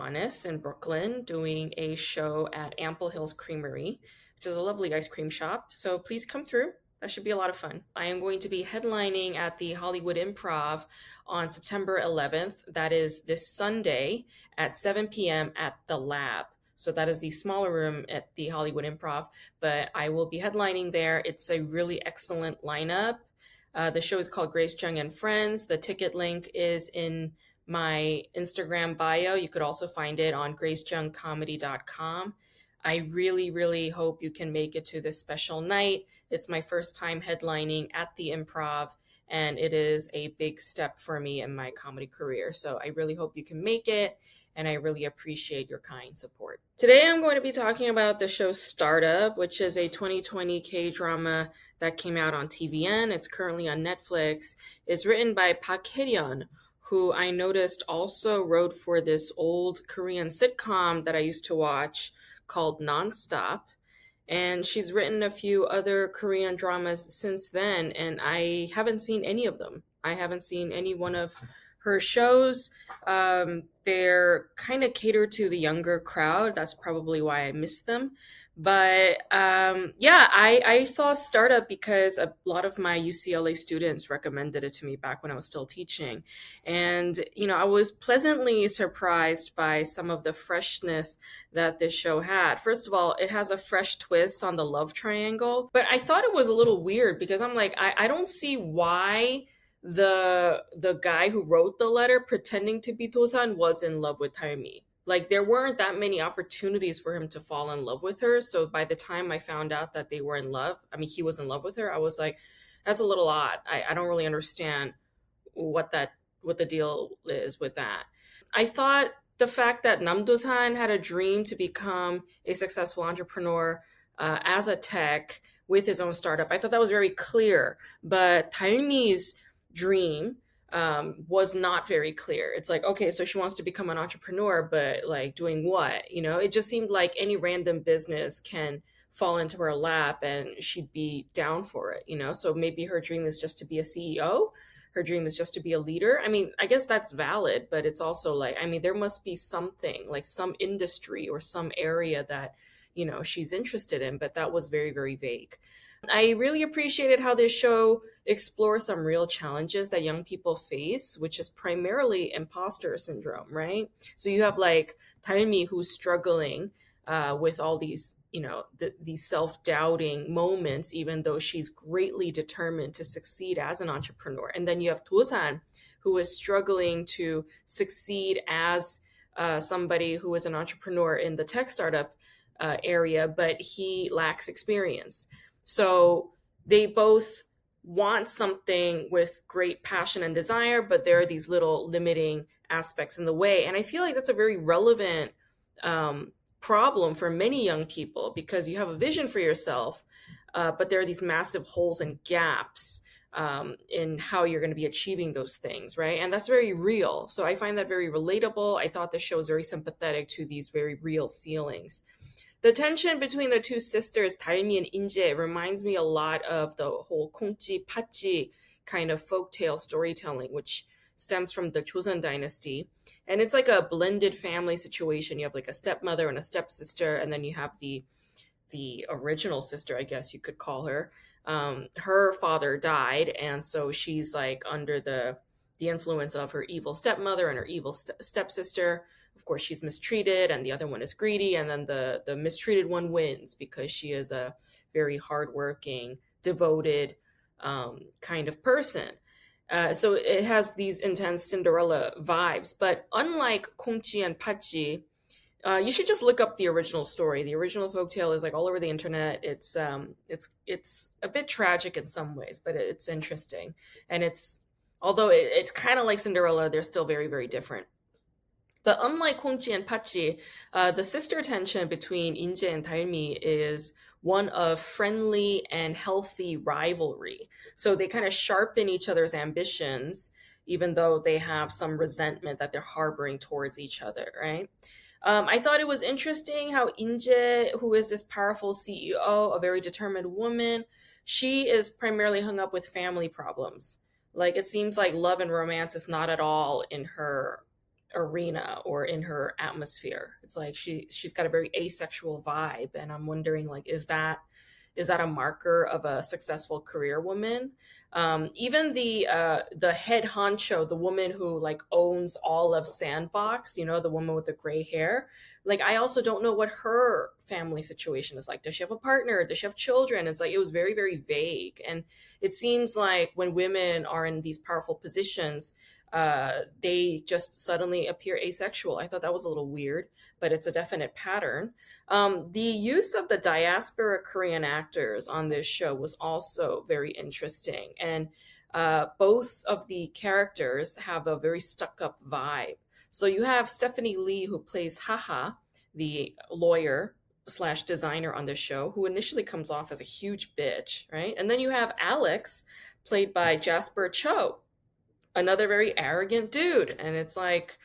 Gowanus in Brooklyn doing a show at Ample Hills Creamery, which is a lovely ice cream shop. So please come through. That should be a lot of fun. I am going to be headlining at the Hollywood Improv on September 11th. That is this Sunday at 7 p.m. at the Lab. So that is the smaller room at the Hollywood Improv, but I will be headlining there. It's a really excellent lineup. Uh, the show is called Grace Jung and Friends. The ticket link is in my Instagram bio. You could also find it on gracejungcomedy.com. I really, really hope you can make it to this special night. It's my first time headlining at the improv, and it is a big step for me in my comedy career. So I really hope you can make it, and I really appreciate your kind support. Today, I'm going to be talking about the show Startup, which is a 2020 K drama that came out on TVN. It's currently on Netflix. It's written by Park who I noticed also wrote for this old Korean sitcom that I used to watch called Nonstop. And she's written a few other Korean dramas since then, and I haven't seen any of them. I haven't seen any one of her shows. Um, they're kind of catered to the younger crowd. That's probably why I missed them. But um, yeah, I, I saw Startup because a lot of my UCLA students recommended it to me back when I was still teaching. And, you know, I was pleasantly surprised by some of the freshness that this show had. First of all, it has a fresh twist on the love triangle. But I thought it was a little weird because I'm like, I, I don't see why the the guy who wrote the letter pretending to be Do-san was in love with Dalmi like there weren't that many opportunities for him to fall in love with her. So by the time I found out that they were in love, I mean he was in love with her, I was like, that's a little odd. I, I don't really understand what that what the deal is with that. I thought the fact that Nam Do-san had a dream to become a successful entrepreneur uh, as a tech with his own startup, I thought that was very clear. But Dalmi's dream um, was not very clear. It's like, okay, so she wants to become an entrepreneur, but like doing what? You know, it just seemed like any random business can fall into her lap and she'd be down for it, you know? So maybe her dream is just to be a CEO. Her dream is just to be a leader. I mean, I guess that's valid, but it's also like, I mean, there must be something like some industry or some area that, you know, she's interested in, but that was very, very vague. I really appreciated how this show explores some real challenges that young people face, which is primarily imposter syndrome, right? So you have like Dalmi who's struggling uh, with all these, you know, the, these self doubting moments, even though she's greatly determined to succeed as an entrepreneur. And then you have Do-san who is struggling to succeed as uh, somebody who is an entrepreneur in the tech startup uh, area, but he lacks experience. So they both want something with great passion and desire, but there are these little limiting aspects in the way. And I feel like that's a very relevant um, problem for many young people because you have a vision for yourself, uh, but there are these massive holes and gaps um, in how you're going to be achieving those things, right? And that's very real. So I find that very relatable. I thought the show was very sympathetic to these very real feelings. The tension between the two sisters, Dalmi and Inje, reminds me a lot of the whole Kongji Pachi kind of folktale storytelling, which stems from the Joseon dynasty. And it's like a blended family situation. You have like a stepmother and a stepsister, and then you have the the original sister, I guess you could call her. Um, her father died, and so she's like under the the influence of her evil stepmother and her evil st- stepsister of course she's mistreated and the other one is greedy and then the the mistreated one wins because she is a very hardworking devoted um, kind of person uh, so it has these intense cinderella vibes but unlike kongji and pachi uh, you should just look up the original story. The original folktale is like all over the internet. It's um, it's it's a bit tragic in some ways, but it's interesting, and it's Although it, it's kind of like Cinderella, they're still very, very different. But unlike Kongji and Pachi, uh, the sister tension between Inje and Dalmi is one of friendly and healthy rivalry. So they kind of sharpen each other's ambitions, even though they have some resentment that they're harboring towards each other, right? Um, I thought it was interesting how Inje, who is this powerful CEO, a very determined woman, she is primarily hung up with family problems. Like it seems like love and romance is not at all in her arena or in her atmosphere. It's like she she's got a very asexual vibe and I'm wondering like is that is that a marker of a successful career woman? Um, even the uh, the head honcho, the woman who like owns all of Sandbox, you know, the woman with the gray hair. Like, I also don't know what her family situation is like. Does she have a partner? Does she have children? It's like it was very very vague, and it seems like when women are in these powerful positions, uh, they just suddenly appear asexual. I thought that was a little weird, but it's a definite pattern. Um, the use of the diaspora Korean actors on this show was also very interesting. And uh, both of the characters have a very stuck up vibe. So you have Stephanie Lee, who plays Haha, the lawyer slash designer on this show, who initially comes off as a huge bitch, right? And then you have Alex, played by Jasper Cho, another very arrogant dude. And it's like,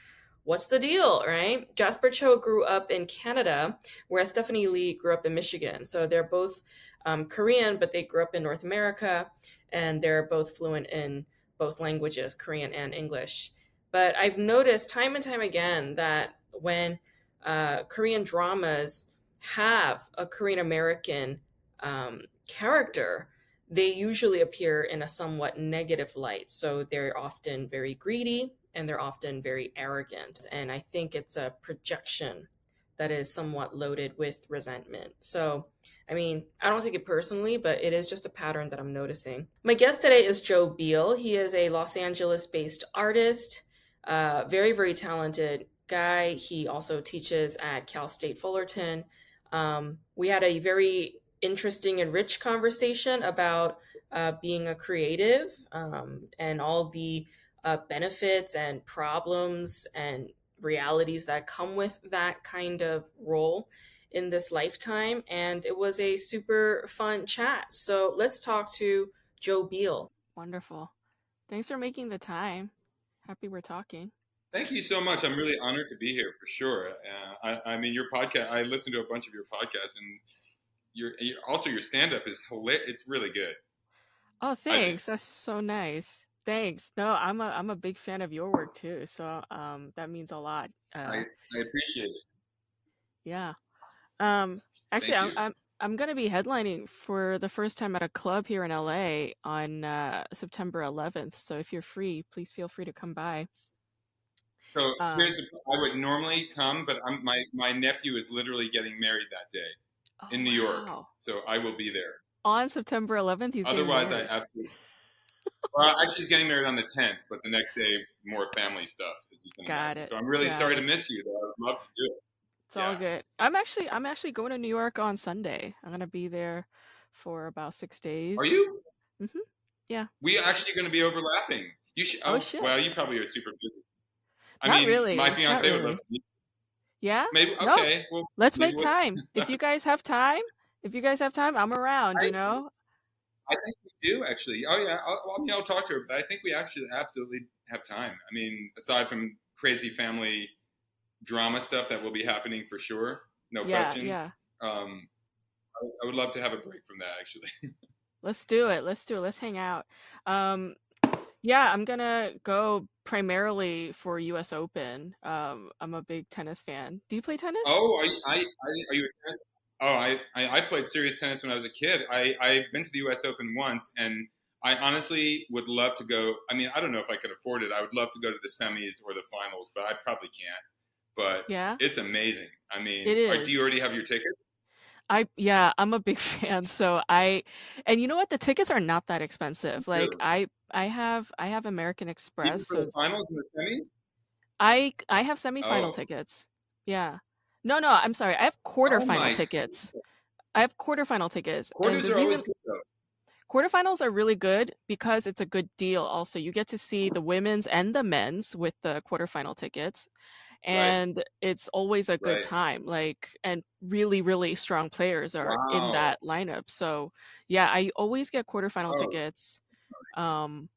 what's the deal, right? Jasper Cho grew up in Canada, whereas Stephanie Lee grew up in Michigan. So they're both um, Korean, but they grew up in North America, and they're both fluent in both languages, Korean and English. But I've noticed time and time again that when uh, Korean dramas have a Korean American um, character, they usually appear in a somewhat negative light. So they're often very greedy and they're often very arrogant. And I think it's a projection that is somewhat loaded with resentment. So, I mean, I don't take it personally, but it is just a pattern that I'm noticing. My guest today is Joe Biel. He is a Los Angeles based artist, uh, very, very talented guy. He also teaches at Cal State Fullerton. Um, we had a very interesting and rich conversation about uh, being a creative um, and all the uh, benefits and problems and realities that come with that kind of role in this lifetime. And it was a super fun chat. So let's talk to Joe Biel. Wonderful. Thanks for making the time. Happy we're talking. Thank you so much. I'm really honored to be here for sure. Uh, I, I mean, your podcast, I listened to a bunch of your podcasts and your, also your stand up is hilarious. It's really good. Oh, thanks. That's so nice. Thanks. No, I'm a I'm a big fan of your work too. So um, that means a lot. Uh, I, I appreciate it. Yeah. Um, actually, I'm, I'm I'm gonna be headlining for the first time at a club here in LA on uh, September 11th. So if you're free, please feel free to come by. So um, here's the, I would normally come, but I'm, my my nephew is literally getting married that day oh, in New wow. York, so I will be there on September 11th. He's otherwise I absolutely. well, actually, he's getting married on the 10th, but the next day more family stuff. Is Got it. So I'm really Got sorry it. to miss you. Though I'd love to do it. It's yeah. all good. I'm actually I'm actually going to New York on Sunday. I'm gonna be there for about six days. Are you? Mm-hmm. Yeah. We actually going to be overlapping. You should. Oh, oh, shit. Well, you probably are super busy. I Not mean, really. my fiance really. would love to meet yeah. Maybe okay. No. Well, let's make time. if you guys have time, if you guys have time, I'm around. I, you know. I think we do actually. Oh yeah. I'll, I mean, I'll talk to her, but I think we actually absolutely have time. I mean, aside from crazy family drama stuff that will be happening for sure, no yeah, question. Yeah. Um, I, I would love to have a break from that actually. Let's do it. Let's do it. Let's hang out. Um, yeah, I'm gonna go primarily for U.S. Open. Um, I'm a big tennis fan. Do you play tennis? Oh, are you, I, I, are you a tennis? Oh, I, I, I played serious tennis when I was a kid. I, I've been to the U.S. Open once, and I honestly would love to go. I mean, I don't know if I could afford it. I would love to go to the semis or the finals, but I probably can't. But yeah, it's amazing. I mean, it is. Are, do you already have your tickets? I yeah, I'm a big fan. So I and you know what? The tickets are not that expensive. Like really? I I have I have American Express. So the finals and the semis? I I have semifinal oh. tickets. Yeah. No, no, I'm sorry. I have oh quarterfinal oh tickets. I have quarterfinal tickets. Quarters are reason, always good though. quarterfinals are really good because it's a good deal. Also, you get to see the women's and the men's with the quarterfinal tickets, and right. it's always a good right. time. Like, and really, really strong players are wow. in that lineup. So, yeah, I always get quarterfinal oh. tickets. Um,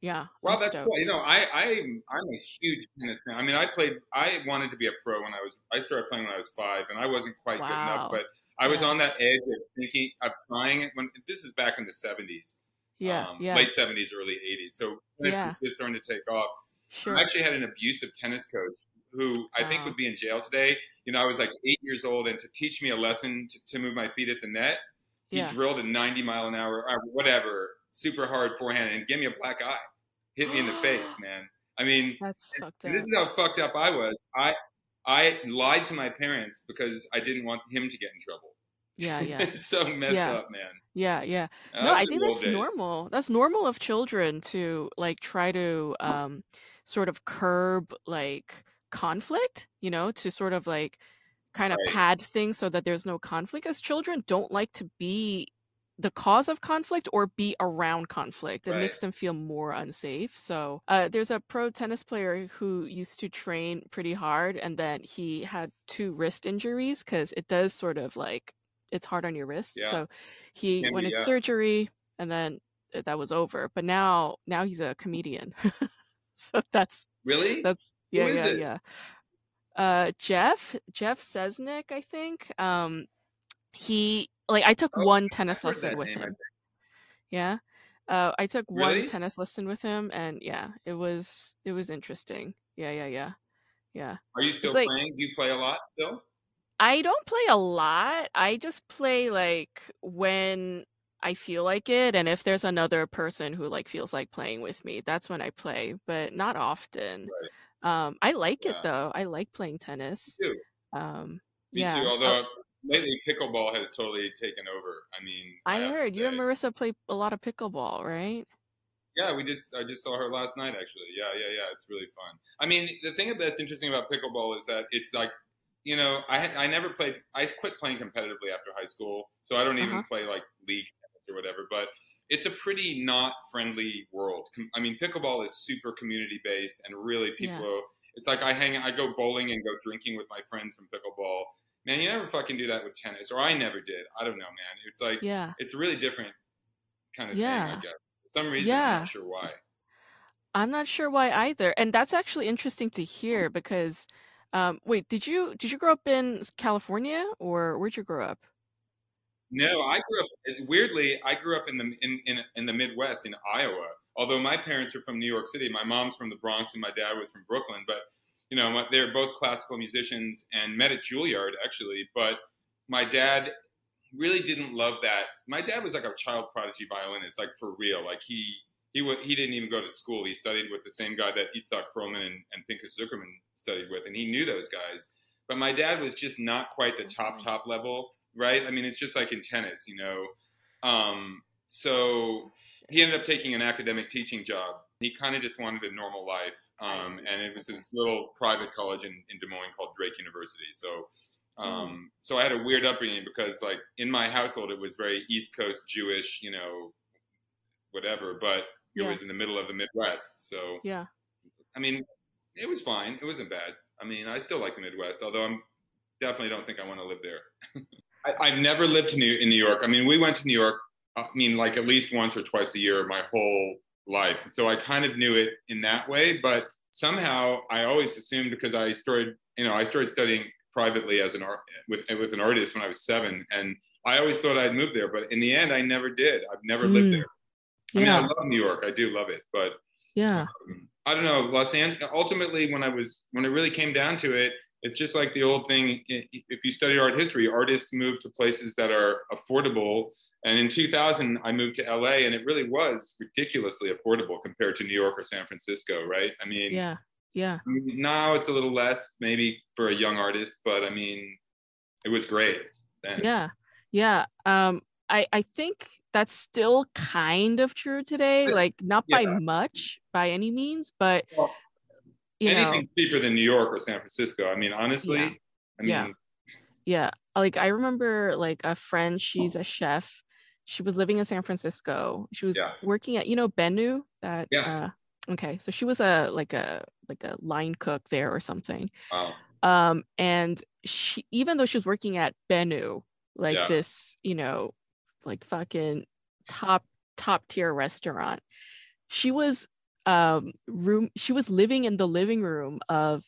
yeah. Well, I'm that's stoked. cool. You know, I, I I'm a huge tennis fan. I mean, I played. I wanted to be a pro when I was. I started playing when I was five, and I wasn't quite wow. good enough. But I was yeah. on that edge of thinking of trying it. When this is back in the '70s. Yeah. Um, yeah. Late '70s, early '80s. So tennis yeah. was starting to take off. Sure. I actually had an abusive tennis coach who I wow. think would be in jail today. You know, I was like eight years old, and to teach me a lesson to, to move my feet at the net, he yeah. drilled a 90 mile an hour or whatever super hard forehand and gave me a black eye, hit me in the face, man. I mean, that's fucked up. This is how fucked up I was. I I lied to my parents because I didn't want him to get in trouble. Yeah, yeah. it's so messed yeah. up, man. Yeah, yeah. no, I think that's days. normal. That's normal of children to like try to um sort of curb like conflict, you know, to sort of like kind of right. pad things so that there's no conflict as children don't like to be the cause of conflict or be around conflict. It right. makes them feel more unsafe. So uh, there's a pro tennis player who used to train pretty hard, and then he had two wrist injuries because it does sort of like it's hard on your wrists. Yeah. So he Can went into yeah. surgery, and then uh, that was over. But now now he's a comedian. so that's really that's yeah yeah it? yeah. Uh, Jeff Jeff Sesnick, I think. Um, he like I took oh, one tennis lesson with him. Yeah. Uh, I took really? one tennis lesson with him and yeah, it was it was interesting. Yeah, yeah, yeah. Yeah. Are you still like, playing? Do you play a lot still? I don't play a lot. I just play like when I feel like it and if there's another person who like feels like playing with me, that's when I play, but not often. Right. Um I like yeah. it though. I like playing tennis. Me too. Um me yeah. too, although lately pickleball has totally taken over. I mean, I, I heard you and Marissa play a lot of pickleball, right? Yeah, we just I just saw her last night actually. Yeah, yeah, yeah. It's really fun. I mean, the thing that's interesting about pickleball is that it's like, you know, I I never played. I quit playing competitively after high school, so I don't even uh-huh. play like league or whatever. But it's a pretty not friendly world. I mean, pickleball is super community based and really people. Yeah. It's like I hang, I go bowling and go drinking with my friends from pickleball man, you never fucking do that with tennis, or I never did. I don't know, man. It's like, yeah, it's a really different kind of yeah. thing. I guess for some reason, yeah. I'm not sure why. I'm not sure why either, and that's actually interesting to hear because, um, wait, did you did you grow up in California or where'd you grow up? No, I grew up eh, weirdly. I grew up in the in, in in the Midwest in Iowa. Although my parents are from New York City, my mom's from the Bronx and my dad was from Brooklyn. But you know, they're both classical musicians and met at Juilliard actually. But my dad really didn't love that. My dad was like a child prodigy violinist, like for real. Like he he w- he didn't even go to school. He studied with the same guy that Itzhak Perlman and, and Pinchas Zukerman studied with, and he knew those guys. But my dad was just not quite the mm-hmm. top top level, right? I mean, it's just like in tennis, you know. Um, so he ended up taking an academic teaching job. He kind of just wanted a normal life um, and it was this little private college in, in Des Moines called Drake University. So, hmm. um, so I had a weird upbringing because, like, in my household, it was very East Coast Jewish, you know, whatever. But it yeah. was in the middle of the Midwest, so yeah. I mean, it was fine. It wasn't bad. I mean, I still like the Midwest, although I'm definitely don't think I want to live there. I, have never lived in New, in New York. I mean, we went to New York. I mean, like at least once or twice a year my whole life. So I kind of knew it in that way, but somehow I always assumed because I started, you know, I started studying privately as an art with with an artist when I was seven, and I always thought I'd move there, but in the end, I never did. I've never mm. lived there. I yeah. mean, I love New York. I do love it, but yeah, um, I don't know. Los Angeles. Ultimately, when I was when it really came down to it, it's just like the old thing if you study art history artists move to places that are affordable and in 2000 i moved to la and it really was ridiculously affordable compared to new york or san francisco right i mean yeah yeah now it's a little less maybe for a young artist but i mean it was great then. yeah yeah um I, I think that's still kind of true today, like not yeah. by much by any means, but well, you anything's know, cheaper than New York or San Francisco. I mean, honestly, yeah. I mean, yeah. yeah. Like I remember like a friend, she's a chef. she was living in San Francisco. She was Yeah. working at you know Benu that Yeah. uh okay. So she was a like a like a line cook there or something. Wow. Um and she even though she was working at Benu, like Yeah. this, you know, like fucking top top tier restaurant, she was um room she was living in the living room of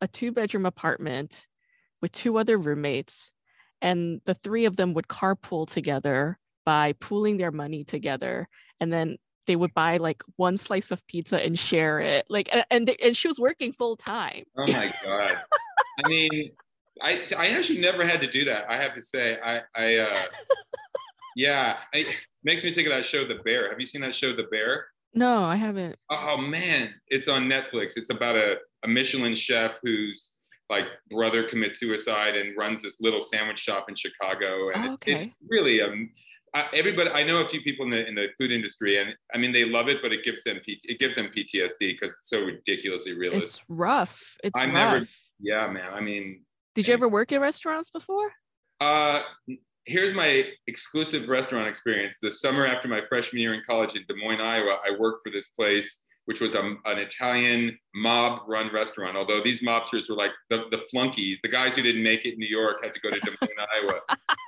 a two bedroom apartment with two other roommates and the three of them would carpool together by pooling their money together and then they would buy like one slice of pizza and share it like and and, they- and she was working full time Oh my god. I mean, I I actually never had to do that. I have to say, I I uh, yeah, it makes me think of that show, The Bear. Have you seen that show, The Bear? No i haven't Oh man, it's on Netflix. It's about a, a Michelin chef whose like brother commits suicide and runs this little sandwich shop in Chicago. And Oh, it- okay. it's really um, I, everybody. I know a few people in the in the food industry, and I mean they love it, but it gives them P, it gives them PTSD because it's so ridiculously realistic. it's rough it's I've rough never- yeah, man. I mean, did you ever work in restaurants before Uh, here's my exclusive restaurant experience. The summer after my freshman year in college in Des Moines, Iowa, I worked for this place, which was a, an Italian mob-run restaurant. Although these mobsters were like the, the flunkies, the guys who didn't make it in New York had to go to Des Moines, Iowa,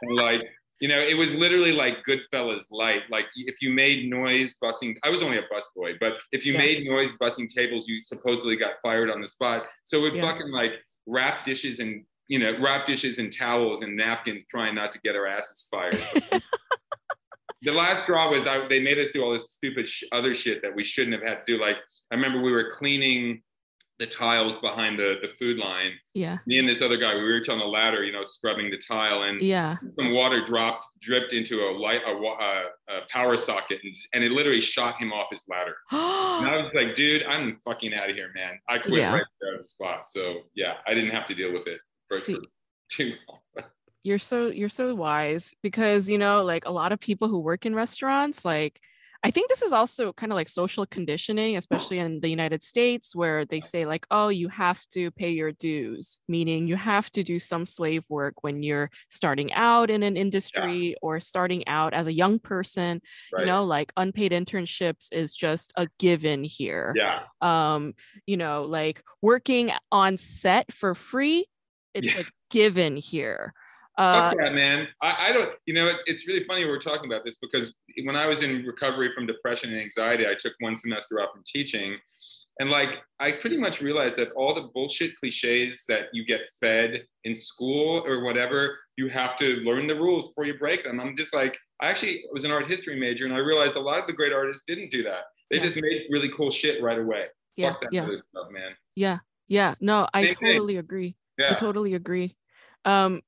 and like. You know, it was literally like Goodfellas light. Like if you made noise bussing, I was only a busboy, but if you Yeah. made noise bussing tables, you supposedly got fired on the spot. So we'd Yeah. fucking like wrap dishes and you know, wrap dishes and towels and napkins, trying not to get our asses fired. the last straw was I, they made us do all this stupid sh- other shit that we shouldn't have had to do. Like I remember we were cleaning the tiles behind the the food line. yeah Me and this other guy, we were on the ladder, you know, scrubbing the tile, and yeah some water dropped, dripped into a light, a, a, a power socket, and, and it literally shot him off his ladder. And I was like, dude, I'm fucking out of here, man. I quit Yeah. right there on the spot. So yeah, I didn't have to deal with it See, too long. you're so you're so wise because you know like a lot of people who work in restaurants like i think this is also kind of like social conditioning especially in the united states where they say like oh you have to pay your dues meaning you have to do some slave work when you're starting out in an industry or starting out as a young person Right. you know like unpaid internships is just a given here yeah. um you know like working on set for free it's Yeah. a given here uh Fuck that, man. I, I don't, you know, it's, it's really funny we're talking about this because when I was in recovery from depression and anxiety, I took one semester off from teaching. And like, I pretty much realized that all the bullshit cliches that you get fed in school or whatever, you have to learn the rules before you break them. I'm just like, I actually was an art history major and I realized a lot of the great artists didn't do that. They Yeah. just made really cool shit right away. yeah Fuck that yeah stuff, man. yeah yeah no i Same thing. totally agree i totally agree um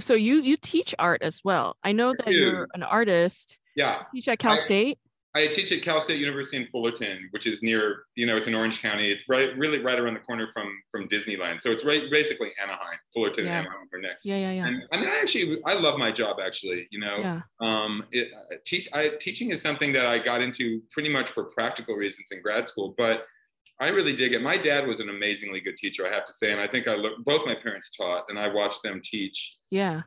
so you you teach art as well i know that you're an artist Yeah. you teach at cal I- state I teach at Cal State University in Fullerton, which is near, you know, it's in Orange County. It's right, really right around the corner from from Disneyland. So it's right, basically Anaheim, Fullerton, Yeah. Anaheim are next. yeah yeah yeah And I mean, I actually, I love my job. Actually, you know, yeah um, it, teach, I, teaching is something that I got into pretty much for practical reasons in grad school, but I really dig it. My dad was an amazingly good teacher, I have to say, and I think I look, both my parents taught, and I watched them teach. yeah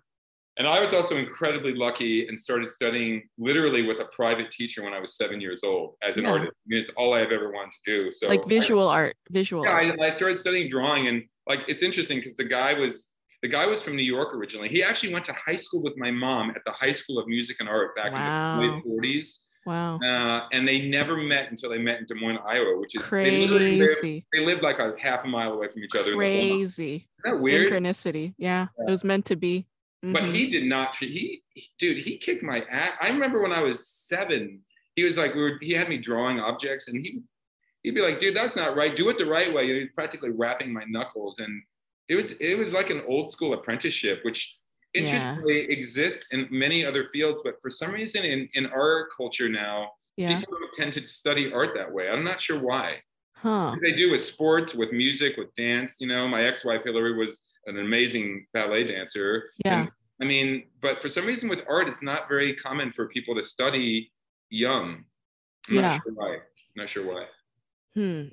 And I was also incredibly lucky and started studying literally with a private teacher when I was seven years old as an Yeah. artist. I mean, it's all I've ever wanted to do. So like visual art visual yeah, art. I, I started studying drawing, and like it's interesting because the guy was the guy was from New York originally. He actually went to high school with my mom at the High School of Music and Art back Wow. in the late '40s, wow uh, and they never met until they met in Des Moines, Iowa, which is they lived, crazy they lived like a half a mile away from each other. in the whole- crazy Isn't that weird? synchronicity yeah, it was meant to be But Mhm. he did not treat he, he- dude, he kicked my ass. I remember when I was seven, he was like, we were he had me drawing objects and he he'd be like, dude, that's not right. Do it the right way. You know, he's practically wrapping my knuckles. And it was it was like an old school apprenticeship, which Yeah. interestingly exists in many other fields, but for some reason in, in our culture now, yeah people don't tend to study art that way. I'm not sure why huh they do with sports, with music, with dance. You know, my ex-wife Hillary was an amazing ballet dancer. Yeah. And, I mean, but for some reason with art, it's not very common for people to study young. I'm Yeah. not sure why. Not sure why. Hmm.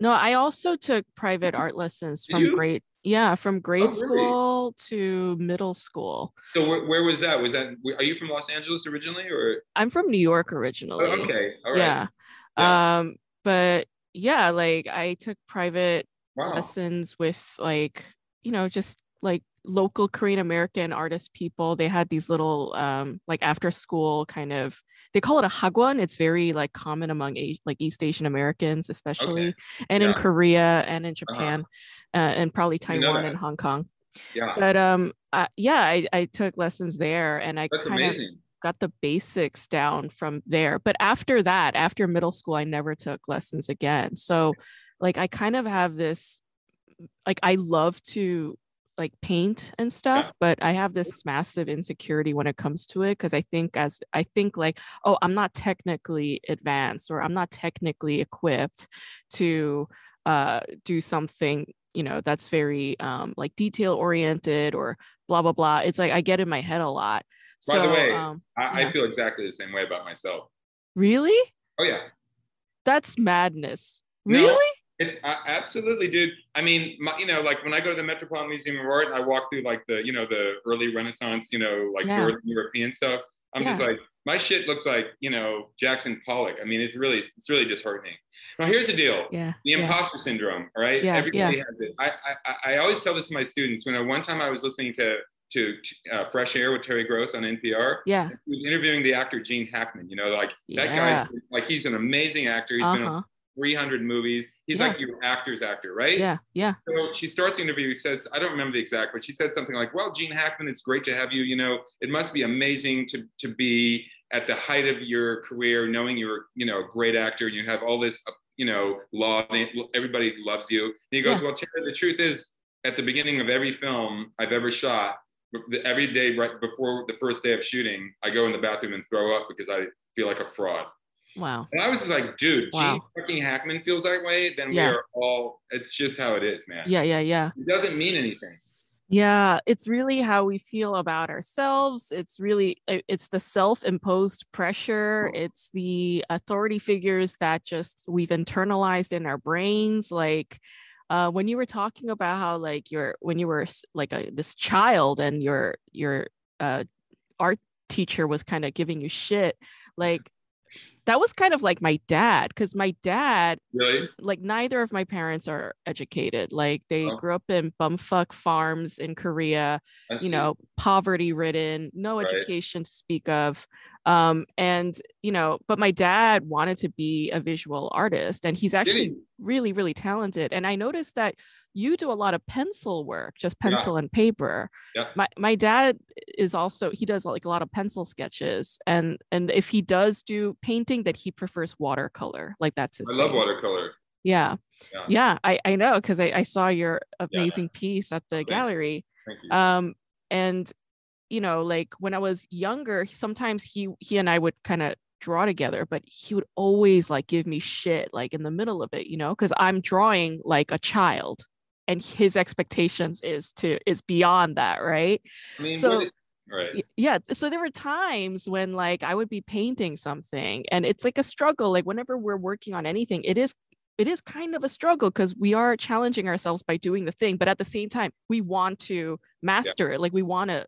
No, I also took private art lessons Did from you? grade Yeah, from grade Oh, really? school to middle school. So where, where was that? Was that? Are you from Los Angeles originally, or? I'm from New York Oh, originally. okay, all right. Yeah. Yeah. Um, but yeah, like I took private Wow. lessons with like, you know, just like local Korean American artist people. They had these little um like after school kind of they call it a hagwon. It's very like common among A- like East Asian Americans, especially and in Korea and in Japan, uh, and probably Taiwan and Hong Kong. Yeah, But um I, yeah, I, I took lessons there and I that's kind of got the basics down from there. But after that, after middle school, I never took lessons again. So like I kind of have this like I love to like paint and stuff, but I have this massive insecurity when it comes to it because I think as I think like, oh, I'm not technically advanced or I'm not technically equipped to uh do something you know that's very um like detail oriented or blah blah blah. It's like i get in my head a lot. By so the way, um I, yeah. I feel exactly the same way about myself. really? Oh yeah, that's madness. No. really It's uh, absolutely, dude. I mean, my, you know, like when I go to the Metropolitan Museum of Art, I walk through like the, you know, the early Renaissance, you know, like Yeah. Northern European stuff. I'm just like, my shit looks like, you know, Jackson Pollock. I mean, it's really, it's really disheartening. Now, here's the deal: yeah the yeah. imposter syndrome. All right, Yeah, everybody has it. I, I, I always tell this to my students. When I, one time I was listening to to uh, Fresh Air with Terry Gross on NPR. yeah He was interviewing the actor Gene Hackman. You know, like that Yeah. guy, like he's an amazing actor. He's been uh-huh 300 movies. He's Yeah. like your actor's actor, right? yeah yeah So she starts the interview. He says, I don't remember the exact, but she says something like, "Well, Gene Hackman, it's great to have you. You know, it must be amazing to to be at the height of your career, knowing you're you know a great actor. and You have all this you know law. Everybody loves you." And he goes, Yeah. "Well, Terry, the truth is, at the beginning of every film I've ever shot, every day right before the first day of shooting, I go in the bathroom and throw up because I feel like a fraud." Wow And I was just like, dude, Wow. Gene fucking Hackman feels that way, then Yeah. we are all, it's just how it is, man. yeah yeah yeah It doesn't mean anything. Yeah, it's really how we feel about ourselves. It's really it's the self-imposed pressure. It's the authority figures that just we've internalized in our brains. Like uh, when you were talking about how like you're when you were like a, this child and your your uh, art teacher was kind of giving you shit, like that was kind of like my dad because my dad Really? like neither of my parents are educated like they Oh. grew up in bumfuck farms in korea I you see. know poverty ridden no Right. education to speak of um and you know but my dad wanted to be a visual artist and he's actually really really talented and i noticed that you do a lot of pencil work just Yeah. pencil and paper Yeah. my my dad is also he does like a lot of pencil sketches and and if he does do painting that he prefers watercolor like that's his I love watercolor. yeah Yeah. yeah i i know because I, I saw your amazing piece at the Thanks. gallery Thank you. um and you know like when i was younger sometimes he he and i would kind of draw together but he would always like give me shit like in the middle of it you know because i'm drawing like a child and his expectations is to is beyond that right I mean, so- right. Yeah so there were times when like i would be painting something and it's like a struggle like whenever we're working on anything it is it is kind of a struggle because we are challenging ourselves by doing the thing but at the same time we want to master it like we want to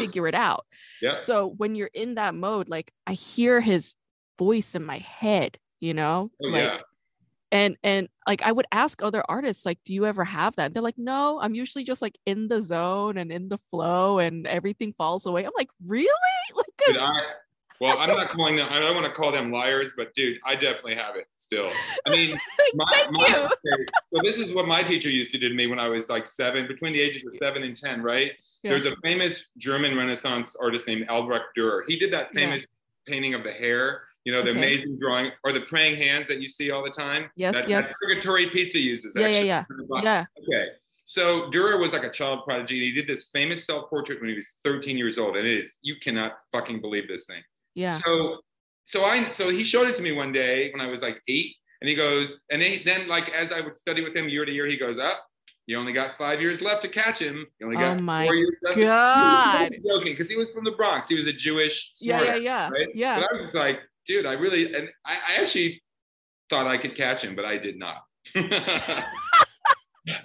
figure it out Yeah. so when you're in that mode like i hear his voice in my head you know Oh, like yeah. And and like i would ask other artists like do you ever have that they're like no i'm usually just like in the zone and in the flow and everything falls away i'm like really like Dude, I, well, I'm not calling them, I don't want to call them liars, but dude, I definitely have it still. I mean, my, thank my you so this is what my teacher used to do to me when I was like seven, between the ages of seven and 10, right? Yeah. There's a famous German Renaissance artist named Albrecht Dürer. He did that Yeah. famous painting of the hare, you know, the Okay. amazing drawing, or the praying hands that you see all the time. Yes, that, yes. That Purgatory Pizza uses. yeah yeah actually. yeah yeah Okay. So Dürer was like a child prodigy. He did this famous self-portrait when he was 13 years old, and it is you cannot fucking believe this thing. yeah So so I so he showed it to me one day when I was like eight, and he goes, and he, then like as I would study with him year to year, he goes up. You only got five years left to catch him. You only got Oh my four years left. to-" God. Was joking because he was from the Bronx. He was a Jewish. yeah smart yeah ass, yeah right? yeah But I was just like, dude, I really, and I, I actually thought I could catch him, but I did not.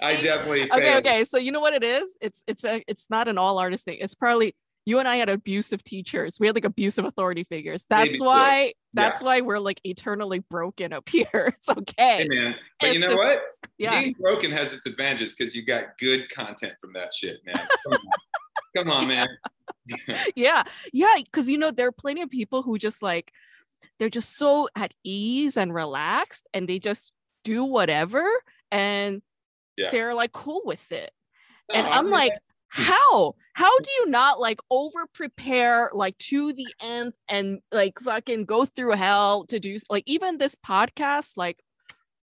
I definitely okay, failed. okay. So you know what it is? It's it's a it's not an all artist thing. It's probably you and I had abusive teachers. We had like abusive authority figures. That's Maybe why that's why we're like eternally broken up here. It's okay. Hey man, but It's you know just- what? yeah. Being broken has its advantages because you got good content from that shit, man. Come on, Come on man. yeah yeah because you know there are plenty of people who just like they're just so at ease and relaxed and they just do whatever and Yeah. they're like cool with it and No, i'm like hmm. how how do you not like over prepare like to the nth and like fucking go through hell to do like even this podcast like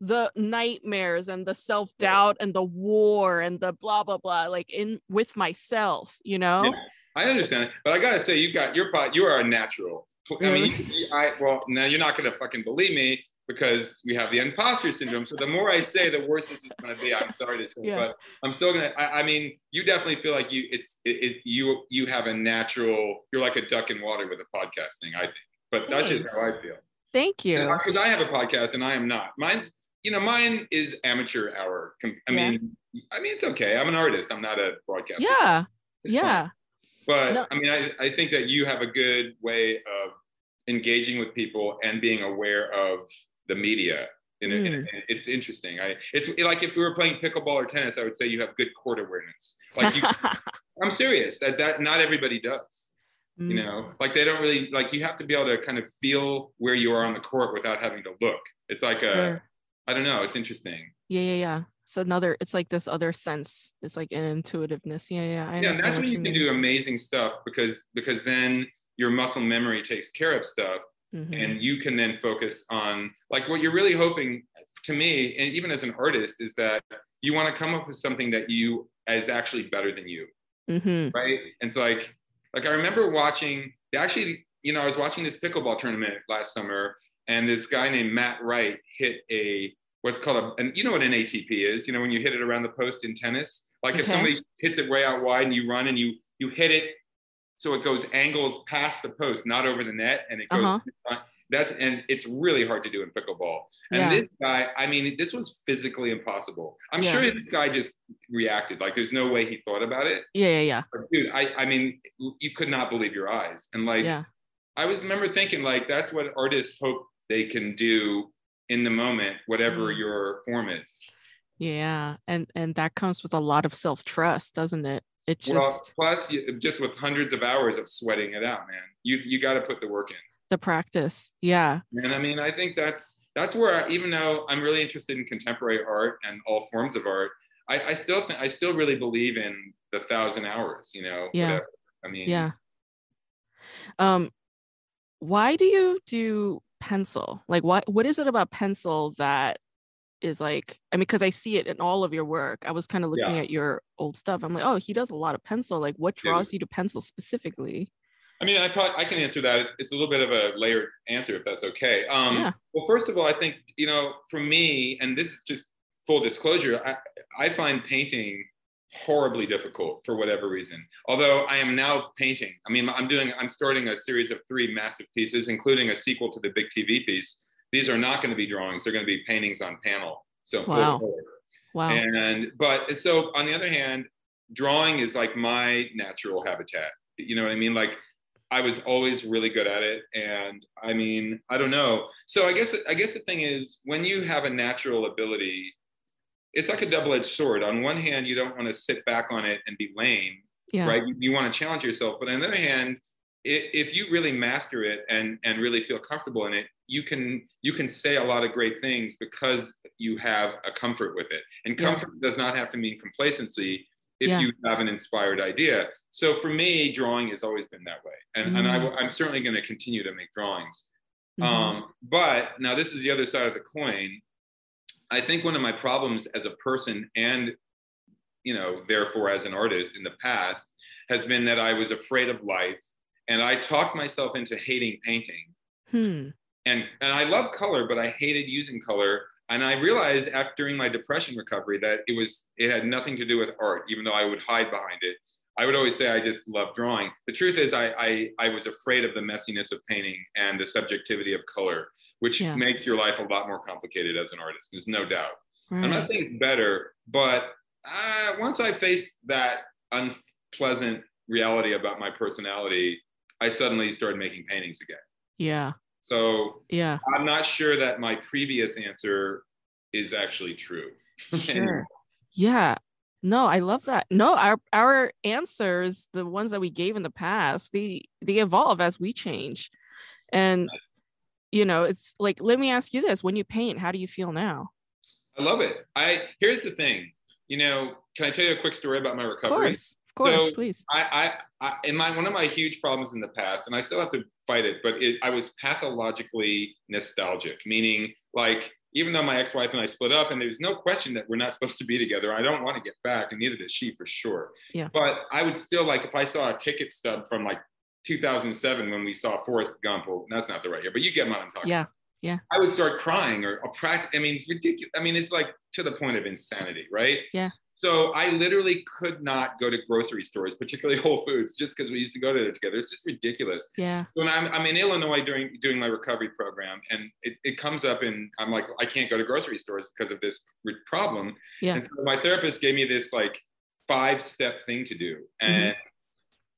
the nightmares and the self-doubt and the war and the blah blah blah like in with myself you know Yeah. I understand but I gotta say, you got your pot. You are a natural. I mean, I well, now you're not gonna fucking believe me because we have the imposter syndrome. So the more I say, the worse this is gonna be. I'm sorry to say, Yeah. but I'm still gonna. I, I mean, you definitely feel like you. It's it, it. You you have a natural. You're like a duck in water with a podcast thing. I think, but that's just how I feel. thank you Because I have a podcast and I am not. Mine's. You know, mine is amateur hour. I Yeah. mean, I mean, it's okay. I'm an artist. I'm not a broadcaster. yeah It's yeah But No. I mean, I, I think that you have a good way of engaging with people and being aware of the media. Mm. it's interesting. I it's like if we were playing pickleball or tennis, I would say you have good court awareness. Like you, I'm serious. That that not everybody does. Mm. You know, like they don't really like. You have to be able to kind of feel where you are on the court without having to look. It's like a Sure. I don't know. It's interesting. yeah yeah yeah it's another it's like this other sense it's like an intuitiveness yeah yeah I yeah, that's when you can do amazing stuff because because then your muscle memory takes care of stuff Mhm. and you can then focus on like what you're really hoping to me and even as an artist is that you want to come up with something that you is actually better than you Mhm. right and it's like like i remember watching actually you know i was watching this pickleball tournament last summer and this guy named matt wright hit a what's called a and you know what an atp is you know when you hit it around the post in tennis? Like if somebody hits it way out wide and you run and you you hit it so it goes angles past the post not over the net and it goes Uh-huh. that's and it's really hard to do in pickleball. And Yeah. this guy i mean this was physically impossible. I'm Yeah. sure this guy just reacted. Like there's no way he thought about it. Yeah yeah yeah. But dude, I, I mean, you could not believe your eyes. And like, yeah. I was remember thinking like, that's what artists hope they can do in the moment, whatever Mm. your form is. yeah and and that comes with a lot of self-trust doesn't it it just well, plus you, just with hundreds of hours of sweating it out, man, you, you got to put the work in. the practice yeah And I mean, I think that's, that's where, I, even though I'm really interested in contemporary art and all forms of art, I, I still think, I still really believe in the thousand hours, you know, Yeah. whatever. I mean, yeah um why do you do pencil like what what is it about pencil that is like i mean because i see it in all of your work i was kind of looking Yeah. at your old stuff i'm like oh he does a lot of pencil like what Dude. draws you to pencil specifically I mean, I probably I can answer that. It's, it's a little bit of a layered answer, if that's okay. Um, Yeah. Well, first of all, I think you know, for me, and this is just full disclosure, I, I find painting horribly difficult for whatever reason. Although I am now painting. I mean, I'm doing. I'm starting a series of three massive pieces, including a sequel to the big TV piece. These are not going to be drawings. They're going to be paintings on panel. So full Wow. wow And but so on the other hand, drawing is like my natural habitat. You know what I mean? Like I was always really good at it. And I mean, I don't know. So I guess I guess the thing is when you have a natural ability, it's like a double-edged sword. On one hand, you don't want to sit back on it and be lame, yeah right? You, you want to challenge yourself. But on the other hand, i- if you really master it and and really feel comfortable in it, you can you can say a lot of great things because you have a comfort with it. And Yeah. comfort does not have to mean complacency if Yeah. you have an inspired idea. So for me, drawing has always been that way, and and I, Mm. will- I'm certainly going to continue to make drawings. Mhm. Um, but now this is the other side of the coin. I think one of my problems as a person and you know therefore as an artist in the past has been that I was afraid of life and I talked myself into hating painting. hmm. And and I love color, but I hated using color. And I realized after during my depression recovery that it was it had nothing to do with art, even though I would hide behind it. I would always say I just love drawing. The truth is I I, I was afraid of the messiness of painting and the subjectivity of color, which Yeah. makes your life a lot more complicated as an artist. There's no doubt. I'm not saying it's better, but uh, once I faced that unpleasant reality about my personality, I suddenly started making paintings again. Yeah. So Yeah. I'm not sure that my previous answer is actually true. Sure. Yeah. No, I love that. No, our our answers, the ones that we gave in the past, they they evolve as we change. And you know, it's like let me ask you this, when you paint, how do you feel now? I love it. I here's the thing. You know, can I tell you a quick story about my recovery? Of course. Of course, So- please. I, I, I, in my one of my huge problems in the past, and I still have to fight it, but it, I was pathologically nostalgic, meaning like even though my ex-wife and I split up, and there's no question that we're not supposed to be together, I don't want to get back, and neither does she for sure. Yeah. But I would still like if I saw a ticket stub from like 2007 when we saw Forrest Gump. Well, that's not the right year, but you get what I'm talking. Yeah. I would start crying or a practice. I mean, it's ridiculous. I mean, it's like to the point of insanity, right? Yeah. So I literally could not go to grocery stores, particularly Whole Foods, just because we used to go to there together. It's just ridiculous. Yeah. When I'm, I'm in Illinois doing doing my recovery program, and it, it comes up, and I'm like, I can't go to grocery stores because of this problem. Yeah. And so my therapist gave me this like five step thing to do, mm-hmm. and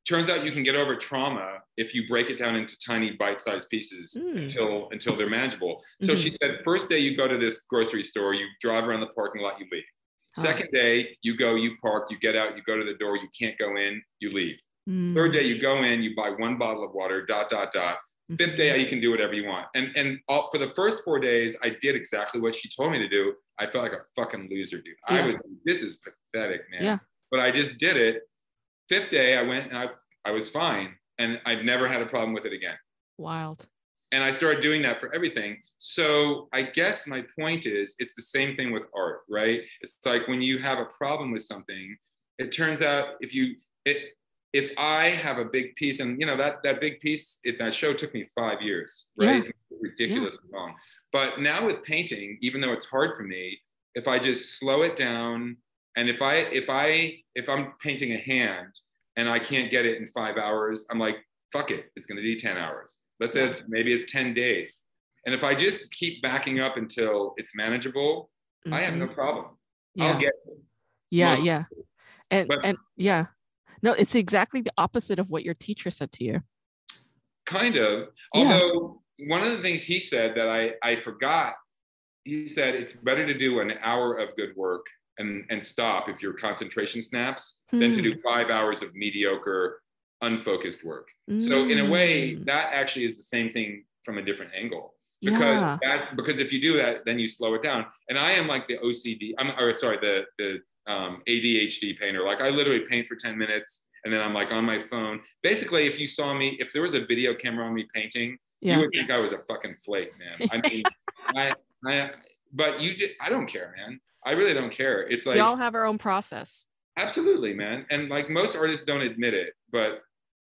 turns out you can get over trauma if you break it down into tiny bite sized pieces Mm. until until they're manageable. So Mhm. she said, first day you go to this grocery store, you drive around the parking lot, you leave. Oh. Second day you go, you park, you get out, you go to the door, you can't go in, you leave. Mm. Third day you go in, you buy one bottle of water, dot dot dot. Fifth Mhm. day you can do whatever you want. And and all, for the first four days, I did exactly what she told me to do. I felt like a fucking loser, dude. I was this is pathetic, man. Yeah. But I just did it. Fifth day I went and I I was fine, and I've never had a problem with it again Wild. and I started doing that for everything. So I guess my point is it's the same thing with art, right? It's like when you have a problem with something, it turns out if you it if I have a big piece, and you know that that big piece, it, that show took me five years, right? Ridiculously long. But now with painting, even though it's hard for me, if I just slow it down, and if I if I if I'm painting a hand and I can't get it in five hours, I'm like, fuck it, it's going to be ten hours. Let's say it's, maybe it's ten days, and if I just keep backing up until it's manageable, I have no Mhm. problem. Yeah. I'll get it. yeah, well, yeah. And but- and yeah. No, it's exactly the opposite of what your teacher said to you. kind of Yeah. although one of the things he said that i i forgot he said it's better to do an hour of good work and and stop if your concentration snaps than to Hmm. do five hours of mediocre unfocused work so in a way Mm. that actually is the same thing from a different angle because yeah. that because if you do that then you slow it down and i am like the ocd i'm or sorry the the um, adhd painter like i literally paint for 10 minutes and then i'm like on my phone basically if you saw me if there was a video camera on me painting yeah. you would think i was a fucking flake man i mean I, I but you did i don't care man i really don't care it's like we all have our own process. absolutely man and like most artists don't admit it but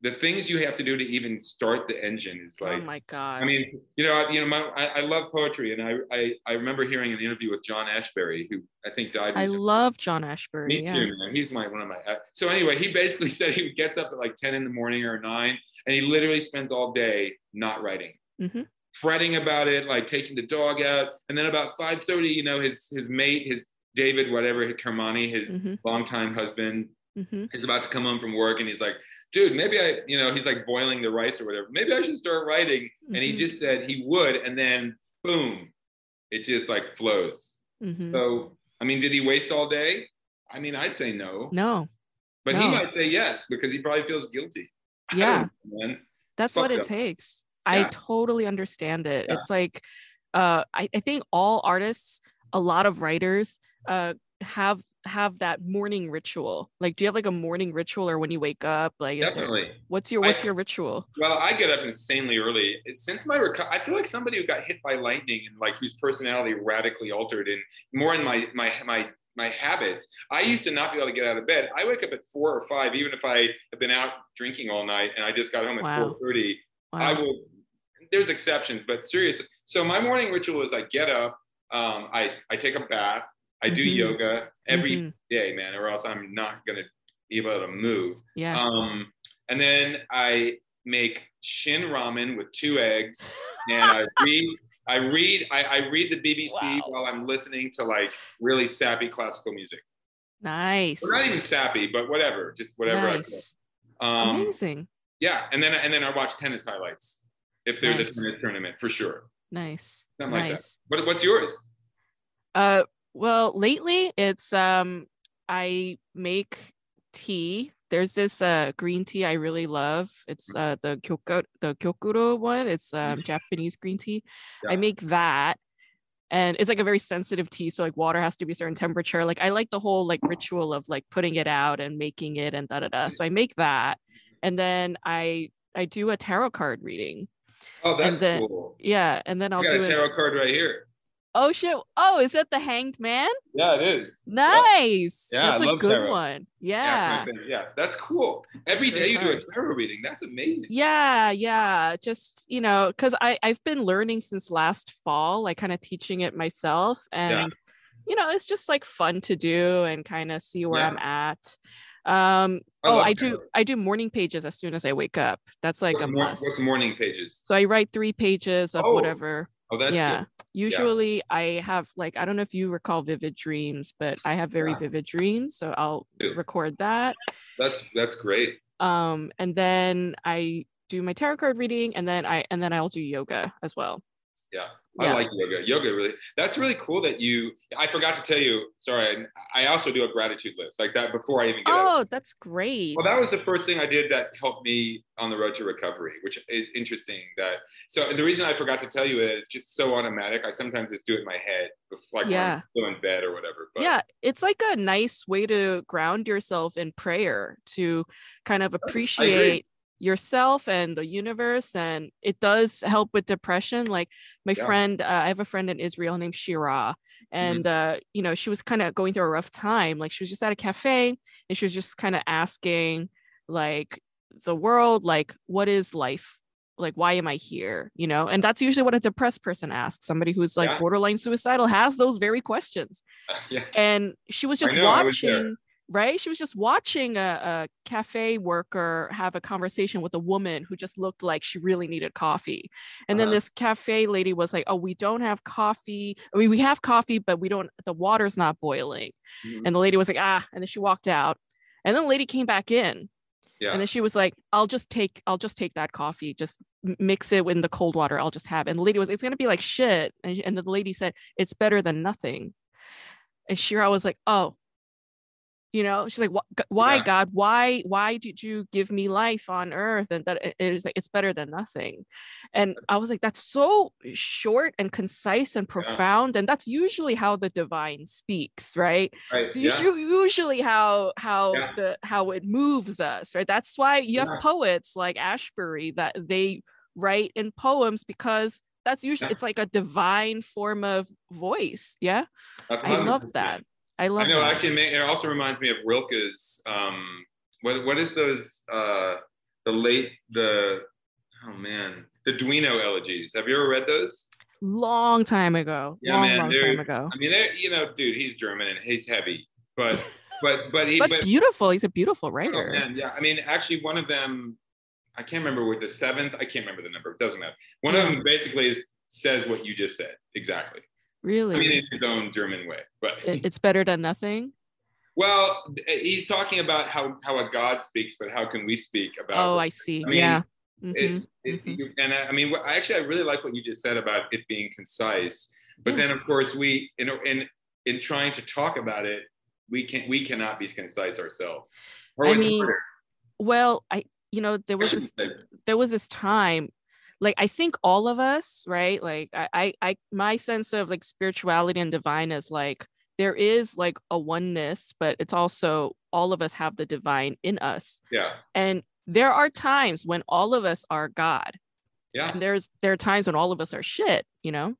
the things you have to do to even start the engine is like oh my god. I mean, you know, I- you know, my, I, I love poetry, and I, I, I remember hearing an interview with John Ashbery, who I think died. I recently. love John ashbery Me yeah. too, man. He's my one of my. uh, So anyway, he basically said he gets up at like ten in the morning or nine, and he literally spends all day not writing, Mhm. Fretting about it, like taking the dog out, and then about five thirty, you know, his his mate, his David, whatever, Kermani, his Mhm. longtime husband, hmm is about to come home from work, and he's like, "Dude, maybe I, you know, he's like boiling the rice or whatever. Maybe I should start writing." And he Mhm. just said he would, and then boom, it just like flows. hmm So, I mean, did he waste all day? I mean, I'd say no, No. but he might say yes because he probably feels guilty. Yeah. know. That's what it up. takes. I totally understand it. It's like uh I, I think all artists, a lot of writers uh have have that morning ritual. Like do you have like a morning ritual or when you wake up? Like is there- Definitely. what's your I- what's your ritual? Well, I get up insanely early. Since my reco- I feel like somebody who got hit by lightning and like whose personality radically altered and more in my my my my habits. I used to not be able to get out of bed. I wake up at four or five, even if I have been out drinking all night and I just got home at Wow. four thirty. I will. There's exceptions, but seriously. So my morning ritual is I get up, um, I I take a bath, I do Mhm. yoga every Mhm. day, man, or else I'm not gonna be able to move. Yeah. Um, and then I make shin ramen with two eggs, and I read. I read. I, I read the BBC Wow. while I'm listening to like really sappy classical music. Nice. Not even sappy, but whatever, just whatever. Nice. Um, Amazing. Yeah, and then and then I watch tennis highlights if there's Nice. a tennis tournament for sure. Nice. Something like that. nice. What, what's yours? Uh well, lately it's um I make tea. There's this uh green tea I really love. It's uh the kyoko the gyokuro one. It's um Japanese green tea. I make that. And it's like a very sensitive tea, so like water has to be a certain temperature. Like I like the whole like ritual of like putting it out and making it and da da da. So I make that, and then I I do a tarot card reading. Oh, that's then- cool. Yeah, and then I'll I got do a it. tarot card right here. Oh shit! Oh, is that the Hanged Man? Yeah, it is. Nice. Yeah, That's I a good tarot. one. Yeah, Yeah. yeah, that's cool. Every day you do a tarot reading. That's amazing. Yeah, yeah. Just, you know, because I I've been learning since last fall, like kind of teaching it myself. And, you know, it's just like fun to do and kind of see where Yeah. I'm at. Um, I oh, I do. I do morning pages as soon as I wake up. That's like What's a must. What's morning pages? So I write three pages of Oh, whatever. Oh, that's yeah. good. Usually I have like I don't know if you recall vivid dreams, but I have very Yeah. vivid dreams, so I'll Ew. record that. That's that's great. Um and then I do my tarot card reading and then I and then I'll do yoga as well. Yeah. Yeah. I like yoga. Yoga really. That's really cool that you. I forgot to tell you. Sorry. I, also do a gratitude list like that before I even get up. Oh, that's great. Well, that was the first thing I did that helped me on the road to recovery, which is interesting. That so the reason I forgot to tell you is it's just so automatic. I sometimes just do it in my head, before, like Yeah. I'm still in bed or whatever. But yeah, it's like a nice way to ground yourself in prayer to kind of oh, appreciate yourself and the universe and it does help with depression like my Yeah. friend uh, i have a friend in israel named shira and uh you know she was kind of going through a rough time like she was just at a cafe and she was just kind of asking like the world like what is life? Like why am i here? You know and that's usually what a depressed person asks somebody who's like Yeah. borderline suicidal has those very questions. Yeah, and she was just watching right? She was just watching a, a cafe worker have a conversation with a woman who just looked like she really needed coffee. And then Uh-huh. this cafe lady was like oh we don't have coffee. I mean we have coffee but we don't the water's not boiling. Mhm. and the lady was like ah and then she walked out. And then the lady came back in. Yeah. and then she was like i'll just take i'll just take that coffee. Just mix it in the cold water. I'll just have it. And the lady was it's going to be like shit. And, and the lady said it's better than nothing. And shira was like oh you know she's like why Yeah. god why why did you give me life on earth and that it- it like it's better than nothing and i was like that's so short and concise and profound and that's usually how the divine speaks right Right, so yeah. usually, how how Yeah. the how it moves us right that's why you have Yeah. poets like Ashbery that they write in poems because that's usually Yeah. it's like a divine form of voice yeah i love 100%. that i love I know. that. Actually, it also reminds me of Rilke's. Um, what what is those? Uh, the late the oh man, the Duino elegies. Have you ever read those? long time ago Yeah, long man, long time ago I mean, you know, dude, he's German and he's heavy, but but but he but but, beautiful he's a beautiful writer. oh, writer man, yeah. I mean, actually, one of them, I can't remember what the seventh. I can't remember the number. It doesn't matter. One of them basically is says what you just said exactly. Really I mean, in his own German way, but it's better than nothing well, he's talking about how how a God speaks, but how can we speak about? oh i see I mean, yeah it, Mhm, it, mhm. you- and I, I mean, I actually I really like what you just said about it being concise. But Yeah. then, of course, we in in in trying to talk about it, we can we cannot be concise ourselves. Or I mean, harder. well i you know there was this there was this time like i think all of us right? Like I, I i my sense of like spirituality and divine is like there is like a oneness but it's also all of us have the divine in us. Yeah, and there are times when all of us are god. Yeah, and there's there are times when all of us are shit you know?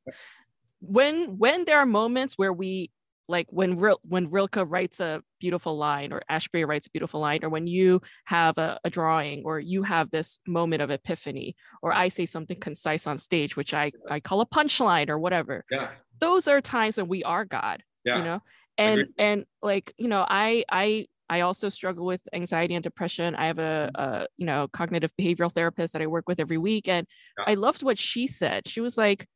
When when there are moments where we like when Ril- when Rilke writes a beautiful line or Ashbery writes a beautiful line or when you have a, a drawing or you have this moment of epiphany or I say something concise on stage which I I call a punchline or whatever yeah, those are times when we are God yeah. you know and and like you know i i i also struggle with anxiety and depression i have a, Mm-hmm. a you know cognitive behavioral therapist that i work with every week and Yeah. i loved what she said she was like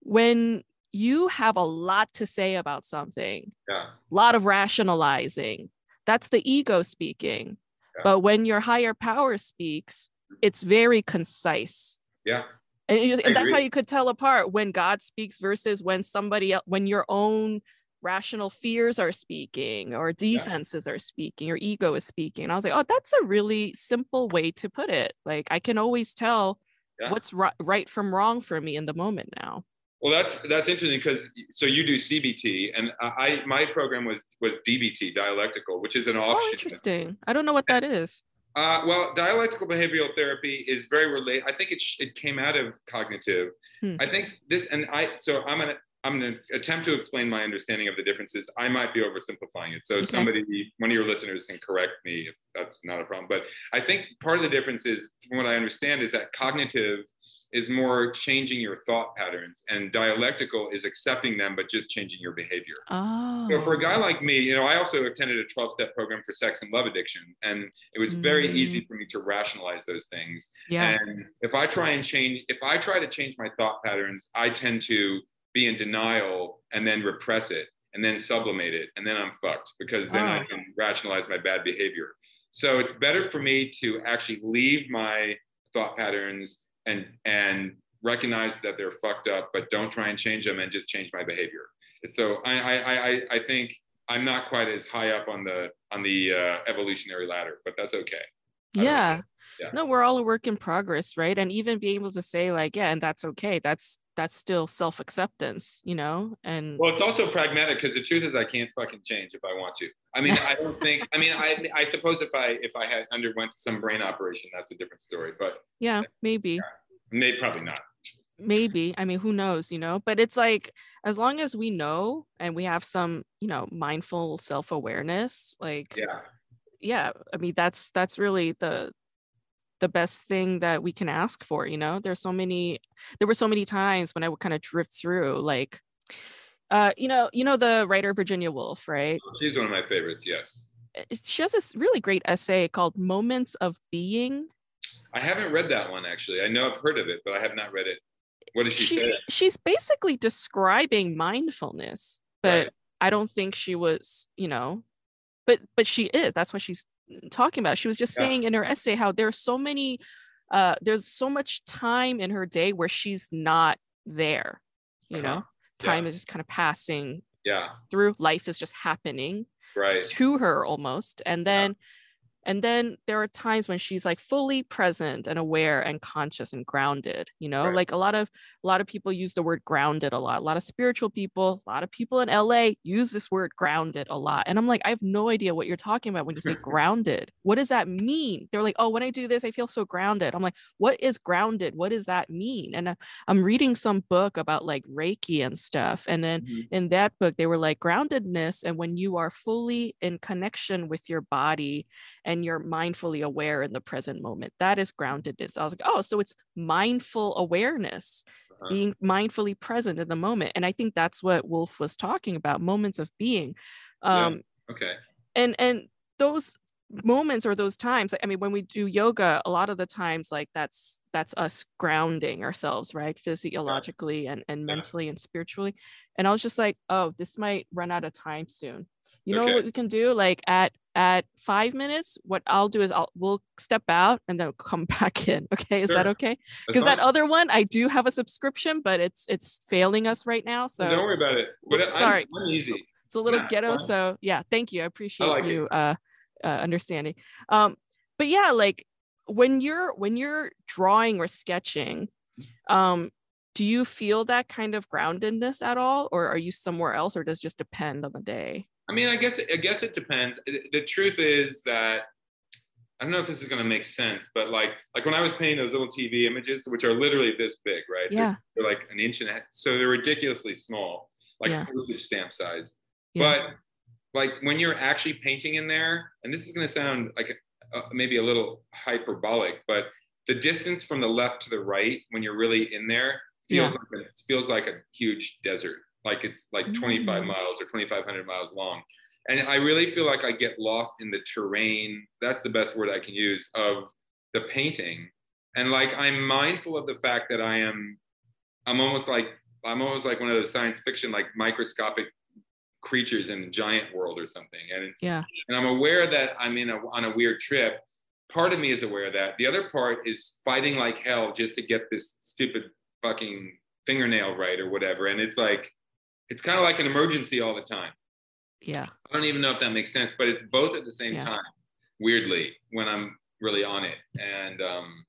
when you have a lot to say about something. Yeah. A lot of rationalizing. That's the ego speaking. Yeah. But when your higher power speaks, mm-hmm. it's very concise. Yeah. And, just, and that's how you could tell apart when God speaks versus when somebody else, when your own rational fears are speaking or defenses are speaking, or ego is speaking. And I was like, oh, that's a really simple way to put it. Like I can always tell Yeah. what's ri- right from wrong for me in the moment now. Well, that's that's interesting because so you do CBT, and I my program was was DBT, dialectical, which is an option. Oh, interesting. I don't know what that is. Uh, well, dialectical behavioral therapy is very related. I think it sh- it came out of cognitive. Hmm. I think this, and I so I'm gonna I'm gonna attempt to explain my understanding of the differences. I might be oversimplifying it, so Okay. somebody, one of your listeners, can correct me if that's not a problem. But I think part of the difference is, from what I understand, is that cognitive is more changing your thought patterns, and dialectical is accepting them but just changing your behavior. Oh. So for a guy like me, you know, I also attended a 12-step program for sex and love addiction, and it was very Mm. easy for me to rationalize those things. yeah. And if I try and change, if I try to change my thought patterns, I tend to be in denial and then repress it and then sublimate it, and then I'm fucked because then I Oh. can rationalize my bad behavior. So it's better for me to actually leave my thought patterns and and recognize that they're fucked up, but don't try and change them and just change my behavior. So I I I, I think I'm not quite as high up on the on the uh, evolutionary ladder, but that's okay. I yeah. Yeah. No, we're all a work in progress, right? And even being able to say like, yeah, and that's okay. That's that's still self-acceptance, you know? And Well, it's also pragmatic because the truth is I can't fucking change if I want to. I mean, I don't think. I mean, I I suppose if I if I had underwent some brain operation, that's a different story. But yeah, maybe. maybe probably not. maybe i mean who knows you know but it's like as long as we know and we have some you know mindful self-awareness like Yeah. yeah i mean that's that's really the the best thing that we can ask for you know there's so many there were so many times when i would kind of drift through like uh you know you know the writer virginia woolf right She's one of my favorites. Yes. She has this really great essay called moments of being I haven't read that one actually. I know I've heard of it, but I have not read it. What does she, she, say? she's basically describing mindfulness but Right. i don't think she was you know but but she is that's what she's talking about she was just Yeah. saying in her essay how there's so many uh there's so much time in her day where she's not there you Uh-huh. know Yeah. time is just kind of passing Yeah. through life is just happening Right. to her almost and then and then there are times when she's like fully present and aware and conscious and grounded you know? Right. like a lot of a lot of people use the word grounded a lot. A lot of spiritual people a lot of people in la use this word grounded a lot. And i'm like i have no idea what you're talking about when you say grounded. What does that mean? They're like oh when i do this i feel so grounded. I'm like what is grounded? What does that mean? And I- i'm reading some book about like reiki and stuff and then Mhm. in that book they were like groundedness and when you are fully in connection with your body and you're mindfully aware in the present moment that is groundedness i was like oh so it's mindful awareness Uh-huh. being mindfully present in the moment and i think that's what Woolf was talking about moments of being Yeah. um Okay. and and those moments or those times i mean when we do yoga a lot of the times like that's that's us grounding ourselves right physiologically and and Yeah. mentally and spiritually and i was just like oh this might run out of time soon you know what we can do like at at five minutes what i'll do is i'll we'll step out and then come back in okay is that okay because that other one i do have a subscription but it's it's failing us right now so Don't worry about it. But I'm, sorry. I'm easy. it's a little Yeah, ghetto fine. so yeah thank you i appreciate like you uh, uh understanding um but yeah like when you're when you're drawing or sketching um do you feel that kind of groundedness at all or are you somewhere else or does it just depend on the day I mean, I guess I guess it depends. The truth is that I don't know if this is going to make sense, but like like when I was painting those little TV images, which are literally this big, right? They're- yeah They're, like an inch and a half, so they're ridiculously small, like Yeah. postage stamp size. Yeah. But like when you're actually painting in there, and this is going to sound like uh, maybe a little hyperbolic, but the distance from the left to the right when you're really in there feels like a, it feels like a huge desert like it's like 25 Mm. miles or 2500 miles long and i really feel like i get lost in the terrain that's the best word i can use of the painting and like i'm mindful of the fact that i am i'm almost like I'm almost like one of those science fiction like microscopic creatures in a giant world or something. And yeah, and I'm aware that I'm in a on a weird trip. Part of me is aware of that. The other part is fighting like hell just to get this stupid fucking fingernail right or whatever. And it's like it's kind of like an emergency all the time. Yeah. I don't even know if that makes sense, but it's both at the same Yeah. time, weirdly, when I'm really on it. And, um,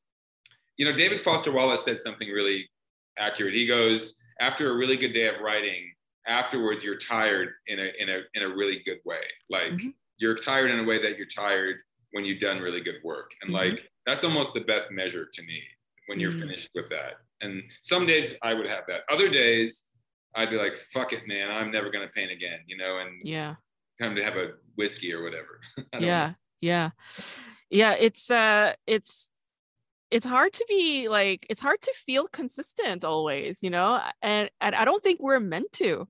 you know, David Foster Wallace said something really accurate. He goes, after a really good day of writing, afterwards you're tired in a, in a, in a really good way. Like Mhm. you're tired in a way that you're tired when you've done really good work. And Mhm. like, that's almost the best measure to me when you're Mm. finished with that. And some days I would have that. Other days I'd be like, fuck it, man, I'm never going to paint again, you know, and Yeah. time to have a whiskey or whatever. I don't yeah yeah yeah it's uh it's it's hard to be like it's hard to feel consistent always you know and, and i don't think we're meant to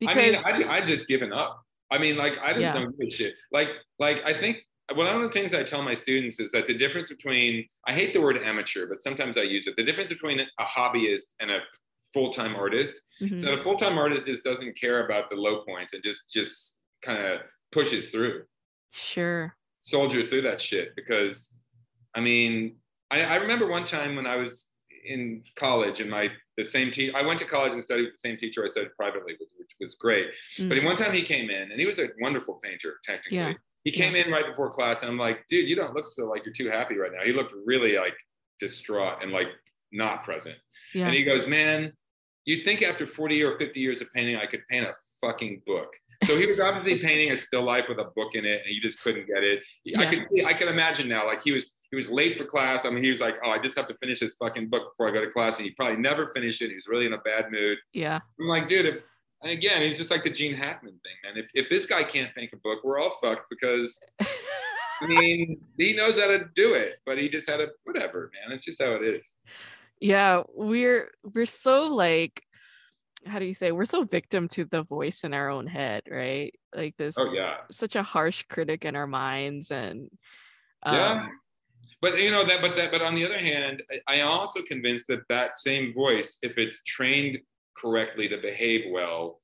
because I mean, I, I just given up. I mean, like, I just Yeah. don't give a shit. Like, like I think one of the things I tell my students is that the difference between I hate the word amateur, but sometimes I use it. The difference between a hobbyist and a full-time artist. Mhm. So the full-time artist just doesn't care about the low points and just just kind of pushes through. sure soldier through that shit because I mean, I, I remember one time when I was in college and my the same teacher I went to college and studied with the same teacher I studied privately with, which was great. Mm. But one time he came in and he was a wonderful painter, technically. Yeah. He came in right before class and I'm like, dude, you don't look so like you're too happy right now. He looked really like distraught and like not present. yeah And he goes, Man, you'd think after 40 or 50 years of painting, I could paint a fucking book. So he was obviously painting a still life with a book in it, and he just couldn't get it. I Yeah. could see, I can imagine now, like he was he was late for class. I mean, he was like, Oh, I just have to finish this fucking book before I go to class. And he probably never finished it. He was really in a bad mood. yeah I'm like, dude, if and again, he's just like the Gene Hackman thing, man. If if this guy can't paint a book, we're all fucked because I mean, he knows how to do it, but he just had a whatever, man. It's just how it is. Yeah we're we're so like how do you say we're so victim to the voice in our own head right like this Oh yeah. such a harsh critic in our minds and Yeah. um, But you know that, but that, but on the other hand, I, I am also convinced that that same voice, if it's trained correctly to behave well,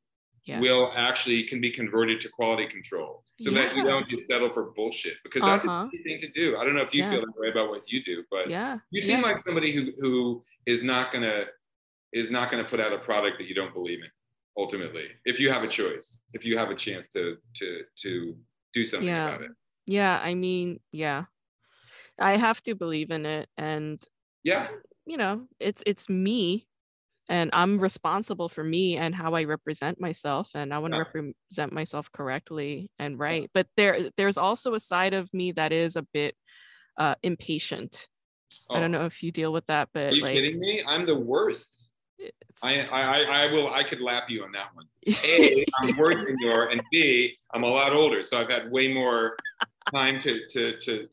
Yeah. will actually can be converted to quality control, so that you don't just settle for bullshit. Because that's Uh-huh. a easy thing to do. I don't know if you Yeah. feel that way about what you do, but yeah you seem yeah. like somebody who who is not gonna is not gonna put out a product that you don't believe in. Ultimately, if you have a choice, if you have a chance to to to do something Yeah. about it. Yeah, I mean, yeah. I have to believe in it and Yeah. you know, it's it's me and I'm responsible for me and how I represent myself and I want to Yeah. represent myself correctly and right. But there there's also a side of me that is a bit uh impatient. I don't Oh, know if you deal with that, but Are you like kidding me? I'm the worst. I, I, I- I will, I could lap you on that one. A, I'm worse than you are, and B, I'm a lot older, so I've had way more time to, to, to,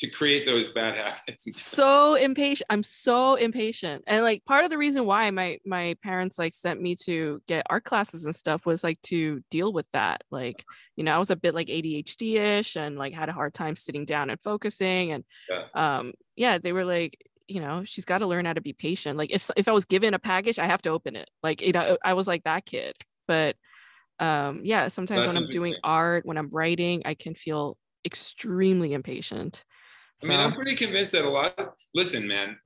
to create those bad habits. so impatient i'm so impatient. And like part of the reason why my my parents like sent me to get art classes and stuff was like to deal with that. Like you know i was a bit like adhd-ish and like had a hard time sitting down and focusing. And Yeah. um yeah they were like you know she's got to learn how to be patient. Like if if i was given a package i have to open it. Like you know i was like that kid. But um yeah sometimes That's when i'm doing art when i'm writing i can feel extremely impatient I mean, I'm pretty convinced that a lot. Of, listen, man.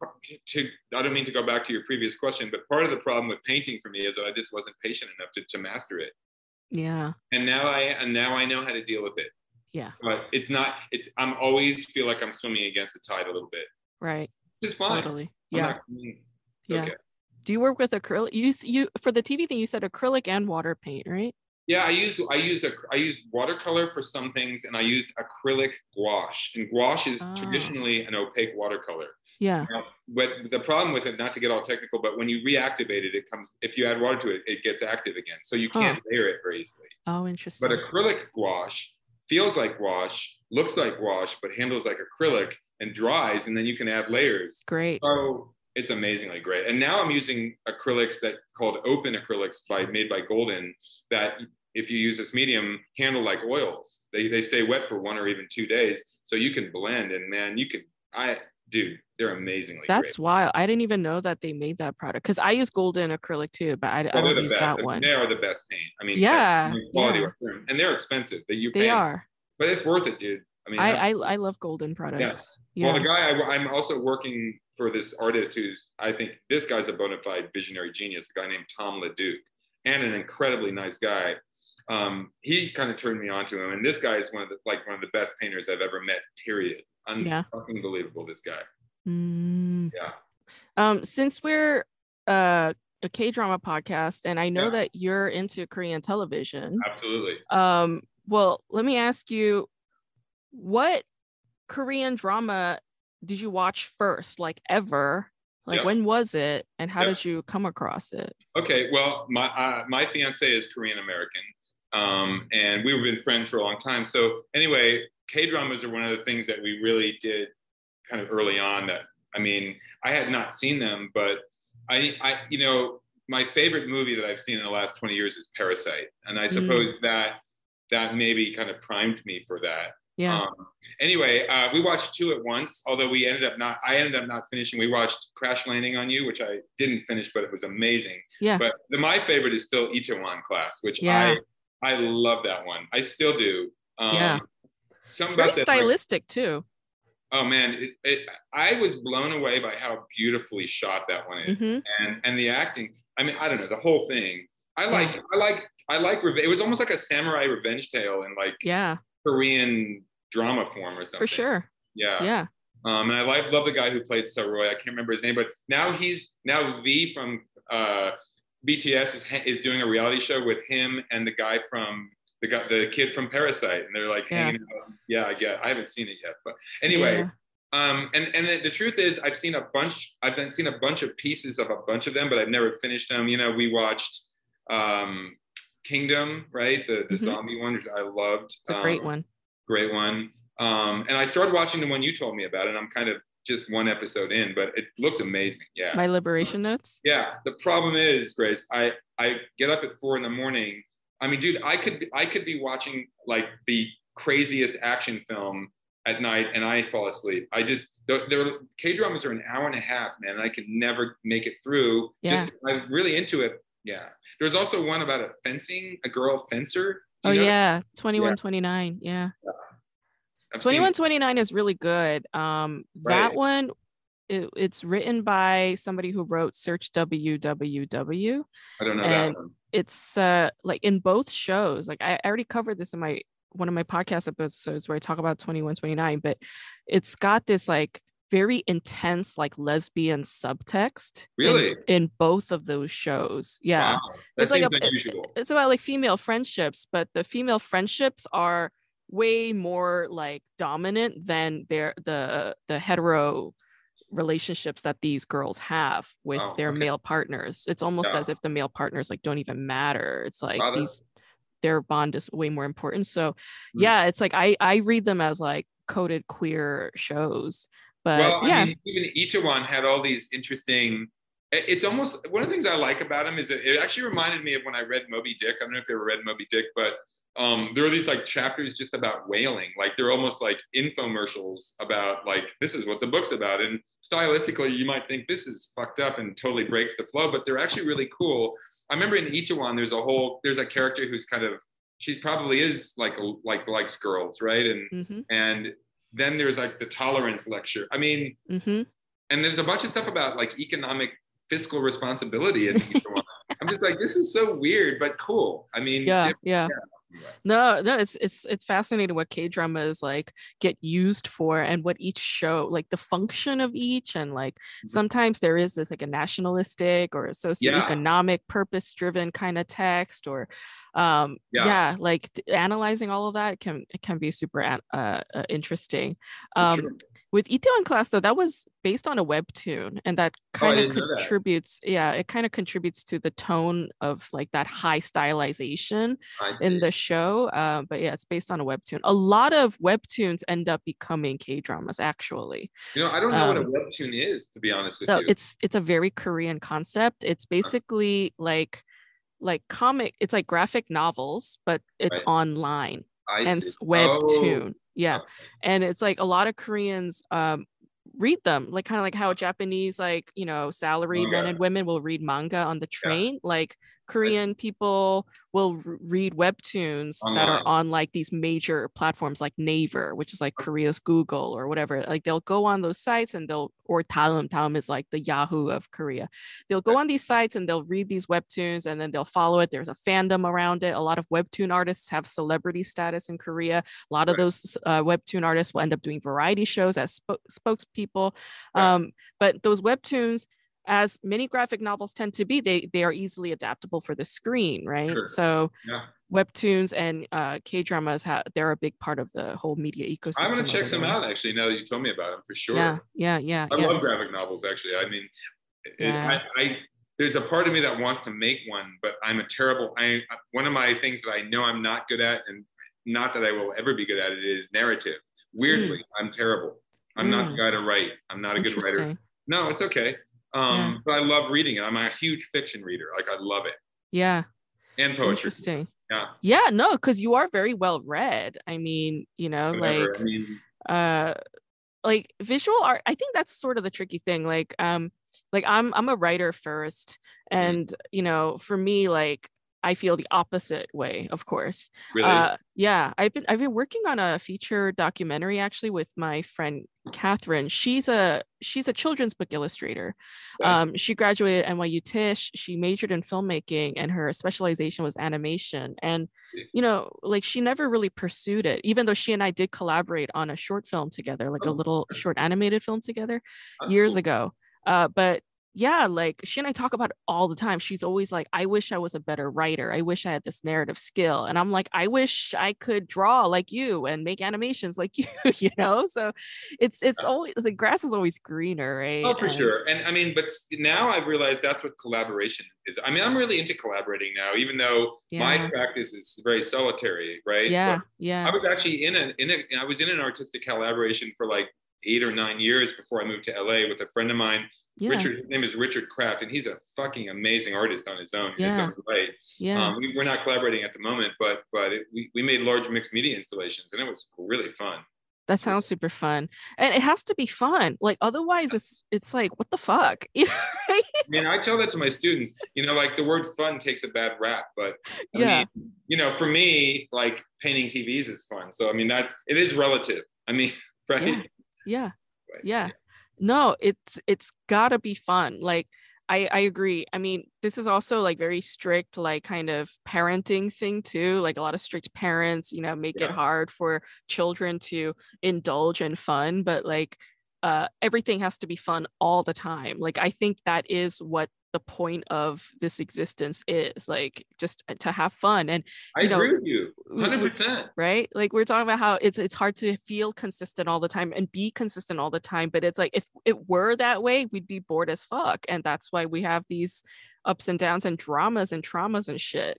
To I don't mean to go back to your previous question, but part of the problem with painting for me is that I just wasn't patient enough to, to master it. yeah And now I and now I know how to deal with it. Yeah. But it's not. It's I'm always feel like I'm swimming against the tide a little bit. right fine. Totally. I'm Yeah. not- Yeah. okay. Do you work with acrylic? You you for the TV thing you said acrylic and water paint, right? Yeah, I used I used a I used watercolor for some things, and I used acrylic gouache. And gouache is Ah. traditionally an opaque watercolor. Yeah. Now, but the problem with it, not to get all technical, but when you reactivate it, it comes. If you add water to it, it gets active again. So you can't layer it very easily. Oh, interesting. But acrylic gouache feels like gouache, looks like gouache, but handles like acrylic and dries, and then you can add layers. Great. So it's amazingly great. And now I'm using acrylics that called open acrylics by made by Golden that if you use this medium handle like oils. They they stay wet for one or even two days. So you can blend and man, you can I dude, they're amazingly. That's great. wild. I didn't even know that they made that product because I use golden acrylic too, but I, I Oh, don't the use best. that I mean, one. They are the best paint. I mean, Yeah, I quality yeah. and they're expensive. That you They pay, are. but it's worth it, dude. I mean, I, I I love golden products. Yeah. Well, the guy I, I'm also working for this artist who's I think this guy's a bona fide visionary genius. A guy named Tom Leduc, and an incredibly nice guy. Um, he kind of turned me on to him, and this guy is one of the like one of the best painters I've ever met. Period. Yeah. Unfucking believable. This guy. Mm. Yeah. Um, since we're uh, a K drama podcast, and I know Yeah. that you're into Korean television, Absolutely. um, well, let me ask you, what Korean drama did you watch first, like ever? Like Yeah. when was it, and how Yeah. did you come across it? Okay, well, my uh, my fiance is Korean American, um, and we've been friends for a long time. So anyway, K dramas are one of the things that we really did kind of early on. That I mean, I had not seen them, but I, I, you know, my favorite movie that I've seen in the last twenty years is Parasite, and I Mm. suppose that that maybe kind of primed me for that. Yeah. Um, anyway, uh, we watched two at once, although we ended up not. I ended up not finishing. We watched Crash Landing on You, which I didn't finish, but it was amazing. Yeah. But the, my favorite is still Itaewon Class, which Yeah. I I love that one. I still do. Um, Yeah. Something Very about that. like, stylistic too. oh man, it, it, I was blown away by how beautifully shot that one is, Mhm. and and the acting. I mean, I don't know the whole thing. I like I like I like it was almost like a samurai revenge tale and like Yeah, Korean drama form or something. for sure. Yeah. Yeah. Um, and I like love the guy who played Saeroyi. I can't remember his name, but now he's now V from uh, BTS is is doing a reality show with him and the guy from the guy the kid from Parasite, and they're like Yeah. hanging out. Yeah, I get. I haven't seen it yet, but anyway. Yeah. Um, and and the, the truth is, I've seen a bunch. I've been seen a bunch of pieces of a bunch of them, but I've never finished them. You know, we watched um, Kingdom, right? The the Mhm. zombie one, which I loved. It's a great Um, one. great one. Um, and I started watching the one you told me about, and I'm kind of just one episode in, but it looks amazing. Yeah. My liberation notes. yeah. The problem is, Grace, I I get up at four in the morning. I mean, dude, I could I could be watching like the craziest action film at night, and I fall asleep. I just they're K dramas are an hour and a half, man, and I could never make it through. Yeah. Just I'm really into it. Yeah. There's also one about a fencing, a girl fencer. Oh yeah, 2129. Yeah. I've seen- 2129 is really good. Um that one it, it's written by somebody who wrote Search WWW. I don't know and- that one. It's uh like in both shows. Like I, I already covered this in my one of my podcast episodes where I talk about 2129, but it's got this like very intense like lesbian subtext Really? in, both of those shows. Yeah. Wow. It's like a- unusual. it's about like female friendships, but the female friendships are way more like dominant than their the the hetero relationships that these girls have with Oh, their okay. male partners. It's almost Yeah. as if the male partners like don't even matter. It's like Wow, these their bond is way more important. So Mm. yeah, it's like I I read them as like coded queer shows. But well, yeah, I mean, even Itaewon had all these interesting. It's almost one of the things I like about him is that it actually reminded me of when I read Moby Dick. I don't know if you ever read Moby Dick, but um, there are these like chapters just about whaling. Like they're almost like infomercials about like this is what the book's about. And stylistically, you might think this is fucked up and totally breaks the flow, but they're actually really cool. I remember in Itaewon, there's a whole there's a character who's kind of she probably is like like likes girls, right? And hmm and then there's like the tolerance lecture. I mean, hmm and there's a bunch of stuff about like economic fiscal responsibility in each one. I'm just like, this is so weird, but cool. I mean, yeah, yeah. yeah. No, no, it's it's it's fascinating what K dramas like get used for and what each show like the function of each and like Mhm. sometimes there is this like a nationalistic or a socioeconomic purpose driven kind of text or um Yeah. yeah, like t- analyzing all of that can can be super uh, uh, interesting. Um sure. with Itaewon class though that was based on a webtoon and that Oh, kind of know that. contributes yeah it kind of contributes to the tone of like that high stylization in the show. Uh, but yeah, it's based on a webtoon. A lot of webtoons end up becoming K dramas, actually. you know, I don't know what a um, webtoon is, to be honest with So you. it's it's a very Korean concept. It's basically like like comic. It's like graphic novels, but it's Right. online. I Hence see. webtoon. Oh, Yeah, okay. and it's like a lot of Koreans um read them like kind of like how japanese like you know salary men and women will read manga on the train yeah. like Korean people will r- read webtoons Online. that are on like these major platforms like Naver, which is like Korea's Google or whatever. Like they'll go on those sites and they'll or Daum. Daum is like the Yahoo of Korea. They'll go on these sites and they'll read these webtoons and then they'll follow it. There's a fandom around it. A lot of webtoon artists have celebrity status in Korea. A lot of those uh, webtoon artists will end up doing variety shows as sp- spokespeople. Um, but those webtoons as many graphic novels tend to be, they they are easily adaptable for the screen, right? Sure. So yeah. webtoons and uh, K dramas have they're a big part of the whole media ecosystem. I'm gonna check them out actually. Now that you told me about them, for sure. Yeah, yeah, yeah. I love graphic novels. Actually, I mean, yeah. I, I there's a part of me that wants to make one, but I'm a terrible. I one of my things that I know I'm not good at, and not that I will ever be good at it, is narrative. Weirdly, mm. I'm terrible. I'm mm. not the guy to write. I'm not a good writer. No, it's okay. Um, yeah. But I love reading it. I'm a huge fiction reader. Like I love it. Yeah. And poetry. Interesting. Yeah. Yeah. No, because you are very well read. I mean, you know, Whatever. like, I mean, uh, like visual art. I think that's sort of the tricky thing. Like, um, like I'm I'm a writer first, mm-hmm. and mm-hmm. you know, for me, like I feel the opposite way, of course. Really? Uh, yeah, I've been I've been working on a feature documentary actually with my friend Catherine. She's a she's a children's book illustrator. Um, she graduated NYU Tisch. She majored in filmmaking, and her specialization was animation. And you know, like she never really pursued it, even though she and I did collaborate on a short film together, like oh, a little okay. short animated film together, That's years cool. ago. Uh, but yeah, like she and I talk about it all the time. She's always like, I wish I was a better writer. I wish I had this narrative skill. And I'm like, I wish I could draw like you and make animations like you, you know? So it's it's always the grass is always greener, right? Oh, for and, sure. And I mean, but now I've realized that's what collaboration is. I mean, I'm really into collaborating now, even though yeah. my practice is very solitary, right? Yeah. But yeah. I was actually in a in a I was in an artistic collaboration for like eight or nine years before I moved to LA with a friend of mine yeah. Richard, his name is Richard Kraft, and he's a fucking amazing artist on his own, yeah. his own right. Yeah. Um, we, are not collaborating at the moment, but but it, we, we made large mixed media installations, and it was really fun. That sounds super fun, and it has to be fun. Like otherwise, it's it's like what the fuck. I mean, I tell that to my students. You know, like the word "fun" takes a bad rap, but I yeah, mean, you know, for me, like painting TVs is fun. So I mean, that's it is relative. I mean, right? Yeah, yeah, right. yeah no it's it's gotta be fun like I, I agree. I mean, this is also like very strict, like kind of parenting thing too. Like a lot of strict parents, you know, make yeah. it hard for children to indulge in fun. But like uh, everything has to be fun all the time. Like I think that is what the point of this existence is like just uh, to have fun and i you know, agree with you 100% right like we're talking about how it's it's hard to feel consistent all the time and be consistent all the time but it's like if it were that way we'd be bored as fuck and that's why we have these ups and downs and dramas and traumas and shit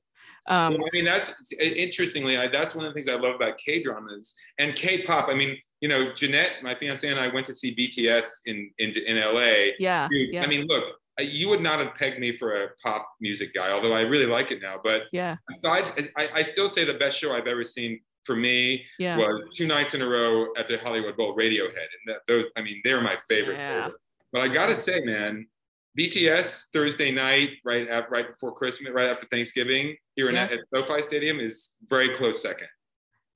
um, well, I mean, that's interestingly, I, that's one of the things I love about K dramas and K pop. I mean, you know, Jeanette, my fiance, and I went to see BTS in in, in LA. Yeah, Dude, yeah. I mean, look, Uh, you would not have pegged me for a pop music guy, although I really like it now. But yeah, aside, I, I still say the best show I've ever seen for me yeah. was two nights in a row at the Hollywood Bowl, Radiohead, and that, those, I mean, they're my favorite. Yeah. But I gotta say, man, BTS Thursday night, right after, right before Christmas, right after Thanksgiving, here in, yeah. at SoFi Stadium is very close second.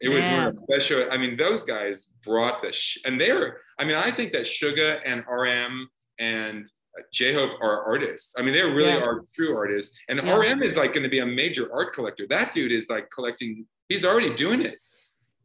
It was one of the best. I mean, those guys brought the sh- and they're. I mean, I think that Suga and RM and J-Hope are artists. I mean, they really yeah. are true artists. And yeah. RM is like going to be a major art collector. That dude is like collecting. He's already doing it.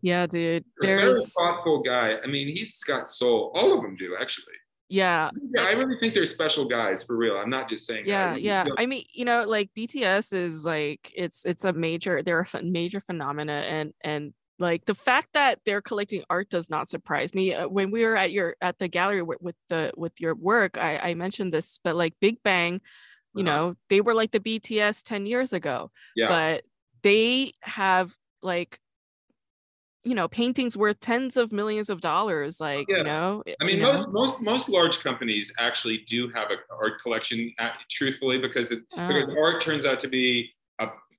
Yeah, dude. There's a thoughtful guy. I mean, he's got soul. All of them do actually. Yeah. I really think they're special guys for real. I'm not just saying. Yeah, yeah. I mean, you know, like BTS is like it's it's a major. They're a major phenomena, and and like the fact that they're collecting art does not surprise me uh, when we were at your at the gallery w- with the with your work I, I mentioned this but like big bang you uh-huh. know they were like the bts 10 years ago yeah. but they have like you know paintings worth tens of millions of dollars like yeah. you know i mean most know? most most large companies actually do have an art collection truthfully because it, because ah. art turns out to be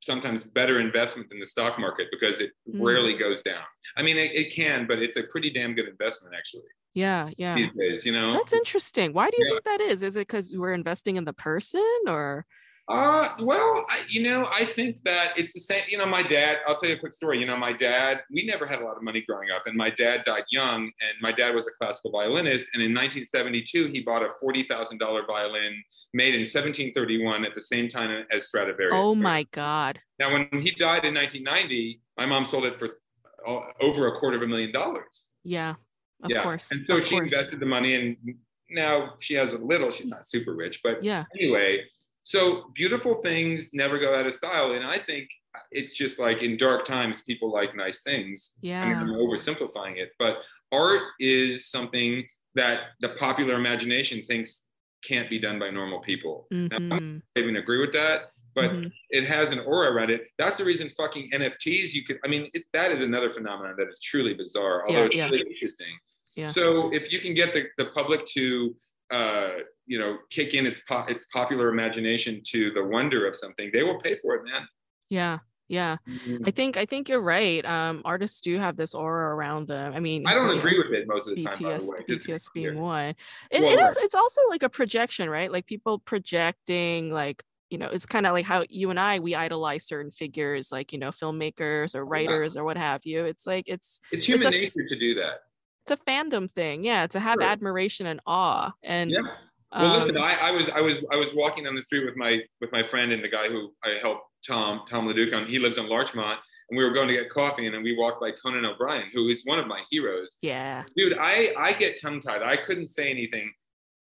sometimes better investment than the stock market because it Mm. rarely goes down. I mean, it, it can, but it's a pretty damn good investment actually Yeah, yeah. these days. You know, That's interesting. Why do you Yeah. think that is? Is it because we're investing in the person or? Uh, well, I, you know, I think that it's the same. You know, my dad. I'll tell you a quick story. You know, my dad. We never had a lot of money growing up, and my dad died young. And my dad was a classical violinist. And in 1972, he bought a forty thousand dollar violin made in 1731 at the same time as Stradivarius. Oh my God. Now, when he died in 1990, my mom sold it for uh, over a quarter of a million dollars. Yeah, of yeah, course. and so she course. invested the money, and now she has a little. She's not super rich, but Yeah, anyway, so beautiful things never go out of style. And I think it's just like in dark times, people like nice things. I mean, yeah, I'm oversimplifying it, but art is something that the popular imagination thinks can't be done by normal people. Now, I'm Mhm, not even agree with that, but mhm. it has an aura around it. That's the reason fucking NFTs, you could, I mean, it, that is another phenomenon that is truly bizarre, although Yeah, it's yeah. really interesting. Yeah. So if you can get the, the public to, uh, you know, kick in its po- its popular imagination to the wonder of something, they will pay for it, man. yeah, yeah. I think I think you're right. Um, artists do have this aura around them. I mean, I don't you know, agree with it most of the time, by BTS, the way. BTS clear. being one. It, Well, it right. is. It's also like a projection, right? Like people projecting, like you know, it's kind of like how you and I we idolize certain figures, like you know, filmmakers or Oh, yeah. writers or what have you. It's like it's It's human a- nature to do that. It's a fandom thing, yeah, to have Sure. admiration and awe. And Yeah. Well, listen, um, I, I was I was I was walking down the street with my with my friend and the guy who I helped Tom Tom Leduc on. He lives on Larchmont, and we were going to get coffee, and then we walked by Conan O'Brien, who is one of my heroes. yeah, Dude, I I get tongue tied. I couldn't say anything.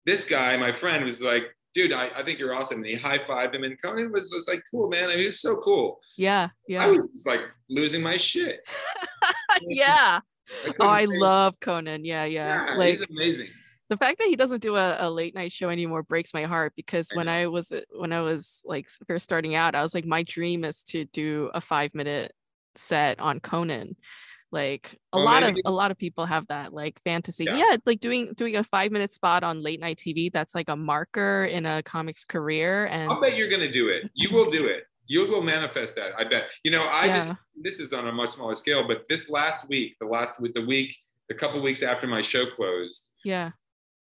This guy, my friend, was like, "Dude, I, I think you're awesome." And he high fived him, and Conan was just like, "Cool, man." I mean, he was so cool. yeah, Yeah. I was just like losing my shit. yeah. Couldn't Oh, I love Conan. Yeah, yeah. Yeah, like he's amazing. the fact that he doesn't do a, a late night show anymore breaks my heart because I when know. I was uh, when I was like first starting out, I was like, my dream is to do a five minute set on Conan. Like a Well, lot of a lot of people have that like fantasy. Yeah. Yeah. like doing doing a five minute spot on late night TV. That's like a marker in a comic's career. And I'll bet you're going to do it. You will do it. You will manifest that. I bet. You know, I just this is on a much smaller scale, but this last week, the last week, the week, a couple weeks after my show closed, yeah,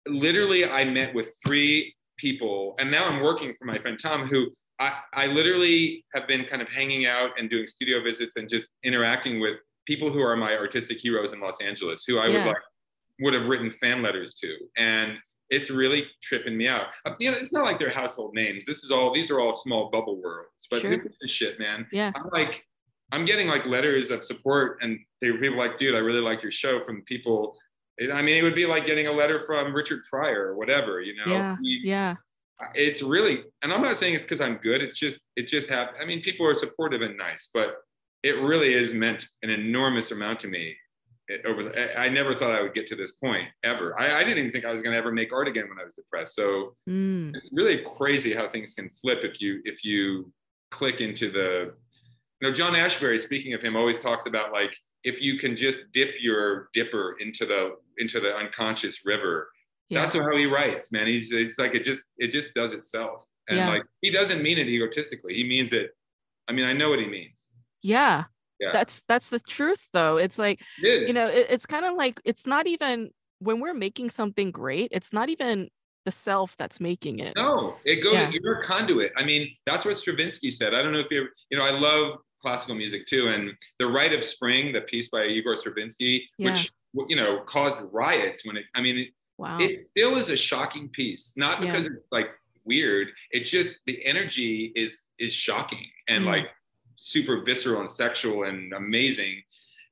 literally I met with three people, and now I'm working for my friend Tom, who I, I literally have been kind of hanging out and doing studio visits and just interacting with people who are my artistic heroes in Los Angeles, who I would like would have written fan letters to, and it's really tripping me out. Uh, You know, it's not like they're household names. This is all these are all small bubble worlds, but Sure. gives a shit, man. yeah, I'm like, I'm getting like letters of support, and they were people like, dude, I really like your show from people. I mean, it would be like getting a letter from Richard Pryor or whatever, you know. Yeah, yeah, It's really, and I'm not saying it's because I'm good. It's just, it just happened. I mean, people are supportive and nice, but it really is meant an enormous amount to me. Over, the, I never thought I would get to this point ever. I, I didn't even think I was going to ever make art again when I was depressed. So mm, it's really crazy how things can flip if you if you click into the you know john ashbery speaking of him always talks about like if you can just dip your dipper into the into the unconscious river yeah, that's how he writes man he's it's like it just it just does itself and Yeah. like he doesn't mean it egotistically he means it i mean i know what he means yeah. Yeah. That's that's the truth, though. It's like it you know it, it's kind of like it's not even when we're making something great it's not even the self that's making it No, it goes. Yeah. You're a conduit. I mean, that's what Stravinsky said. I don't know if you're. you know, I love classical music too, and the Rite of Spring, the piece by Igor Stravinsky, which you know caused riots when it. I mean, it, wow it still is a shocking piece, not Yeah. because it's like weird. It's just the energy is is shocking and Mm. like super visceral and sexual and amazing.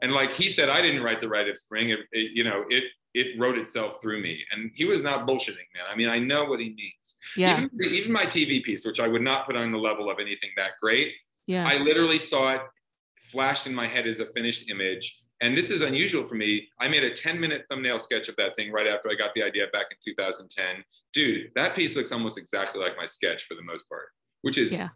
And like he said, I didn't write the Rite of Spring. It, it, you know, it it wrote itself through me, and he was not bullshitting, man. I mean, I know what he means yeah even, even my TV piece, which I would not put on the level of anything that great, yeah I literally saw it flashed in my head as a finished image. And this is unusual for me. I made a 10 minute thumbnail sketch of that thing right after I got the idea back in 2010. Dude, that piece looks almost exactly like my sketch for the most part, which is Yeah.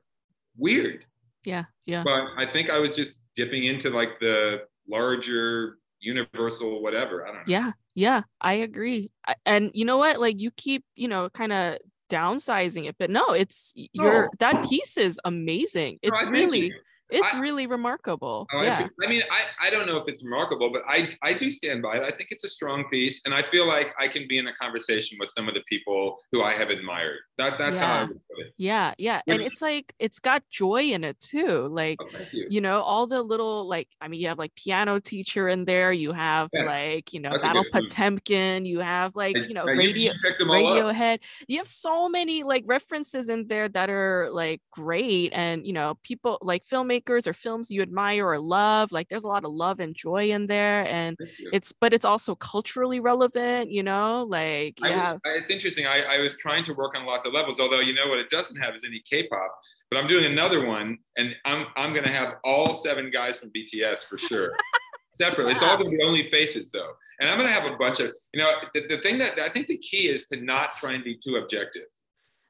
weird. Yeah yeah But I think I was just dipping into like the larger universal whatever. I don't know. yeah yeah i agree and you know what like you keep you know kind of downsizing it, but no, it's your No. that piece is amazing. It's I thank really it's I- really remarkable. Oh, I yeah. appre- I mean, I, I don't know if it's remarkable, but I, I do stand by it. I think it's a strong piece, and I feel like I can be in a conversation with some of the people who I have admired. That that's how I would Yeah, yeah. And it's like it's got joy in it too. Like, Oh, you. you know, all the little like I mean, you have like piano teacher in there, you have Yeah, like, you know, that's Battle. Potemkin, you have like, And- you know, now radio you up. Radiohead. You have so many like references in there that are like great and you know, people like filmmakers or films you admire or love. Like there's a lot of love and joy in there and it's but it's also culturally relevant, you know, like yeah. I was, it's interesting. I, I was trying to work on lots of levels, although you know what it doesn't have is any K-pop. But I'm doing another one, and I'm I'm gonna have all seven guys from BTS for sure. Separately, it's all gonna be only faces though, and I'm gonna have a bunch of you know the, the thing that I think the key is to not try and be too objective.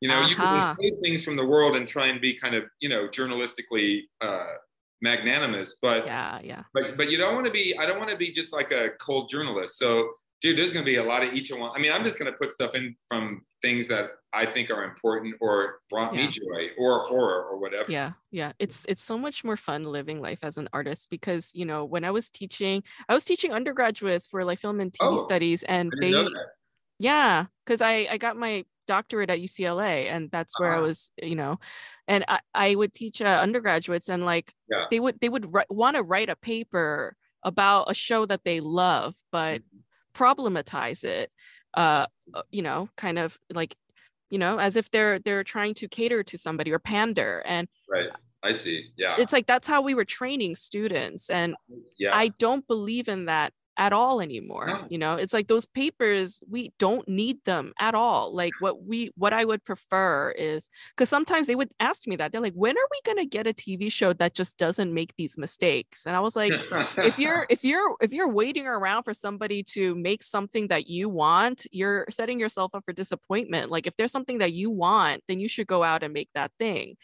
You know, you Uh-huh. can take things from the world and try and be kind of you know journalistically uh, magnanimous, but yeah, yeah. but but you don't want to be i don't want to be just like a cold journalist so dude there's going to be a lot of each and one i mean i'm just going to put stuff in from things that i think are important or brought Yeah. me joy or horror or whatever yeah yeah it's it's so much more fun living life as an artist because you know when i was teaching i was teaching undergraduates for like film and tv Oh, studies and they didn't know that. yeah because i i got my doctorate at ucla and that's where i Ah. was you know and i i would teach uh, undergraduates and like Yeah. they would they would ri- want to write a paper about a show that they love but problematize it uh uh, you know kind of like you know as if they're they're trying to cater to somebody or pander. And right. I see. Yeah. it's like that's how we were training students. And yeah. I don't believe in that at all anymore No. you know it's like those papers we don't need them at all like what we what i would prefer is because sometimes they would ask me that they're like when are we going to get a tv show that just doesn't make these mistakes and i was like if you're if you're if you're waiting around for somebody to make something that you want you're setting yourself up for disappointment like if there's something that you want then you should go out and make that thing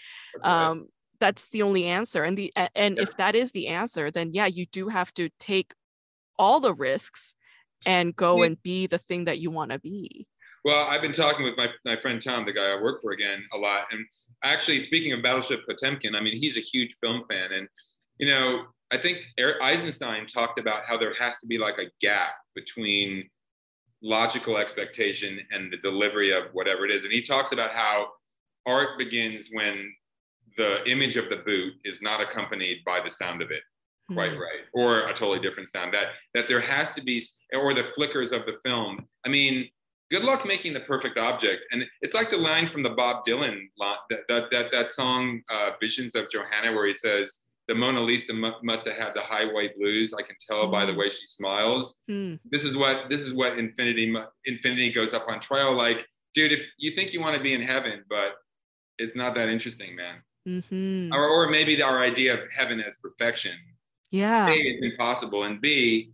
um that's the only answer and the and Yeah. if that is the answer then yeah you do have to take all the risks and go and be the thing that you want to be Well, I've been talking with my, my friend Tom, the guy I work for again, a lot. And actually, speaking of Battleship Potemkin, I mean, he's a huge film fan. And, you know, I think Eric Eisenstein talked about how there has to be like a gap between logical expectation and the delivery of whatever it is. And he talks about how art begins when the image of the boot is not accompanied by the sound of it quite Mm. right or a totally different sound that that there has to be or the flickers of the film i mean good luck making the perfect object and it's like the line from the bob dylan line, that, that that that song uh, visions of johanna where he says the mona lisa mu- must have had the high white blues i can tell by the Mm. way she smiles Hmm. this is what this is what infinity infinity goes up on trial like dude if you think you want to be in heaven but it's not that interesting man Mhm. or, or maybe our idea of heaven as perfection yeah a, it's impossible, and B,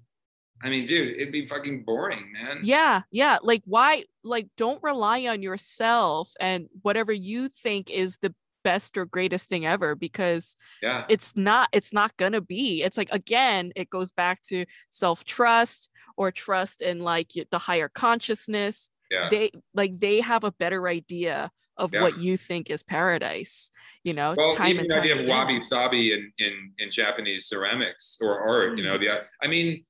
I mean, dude, it'd be fucking boring, man. yeah yeah like why like don't rely on yourself and whatever you think is the best or greatest thing ever because Yeah. it's not it's not gonna be it's like again it goes back to self-trust or trust in like the higher consciousness Yeah. they like they have a better idea of Yeah. what you think is paradise you know Well, time even and the time idea of wabi sabi in, in, in Japanese ceramics or art, you know, Mm-hmm. the I mean,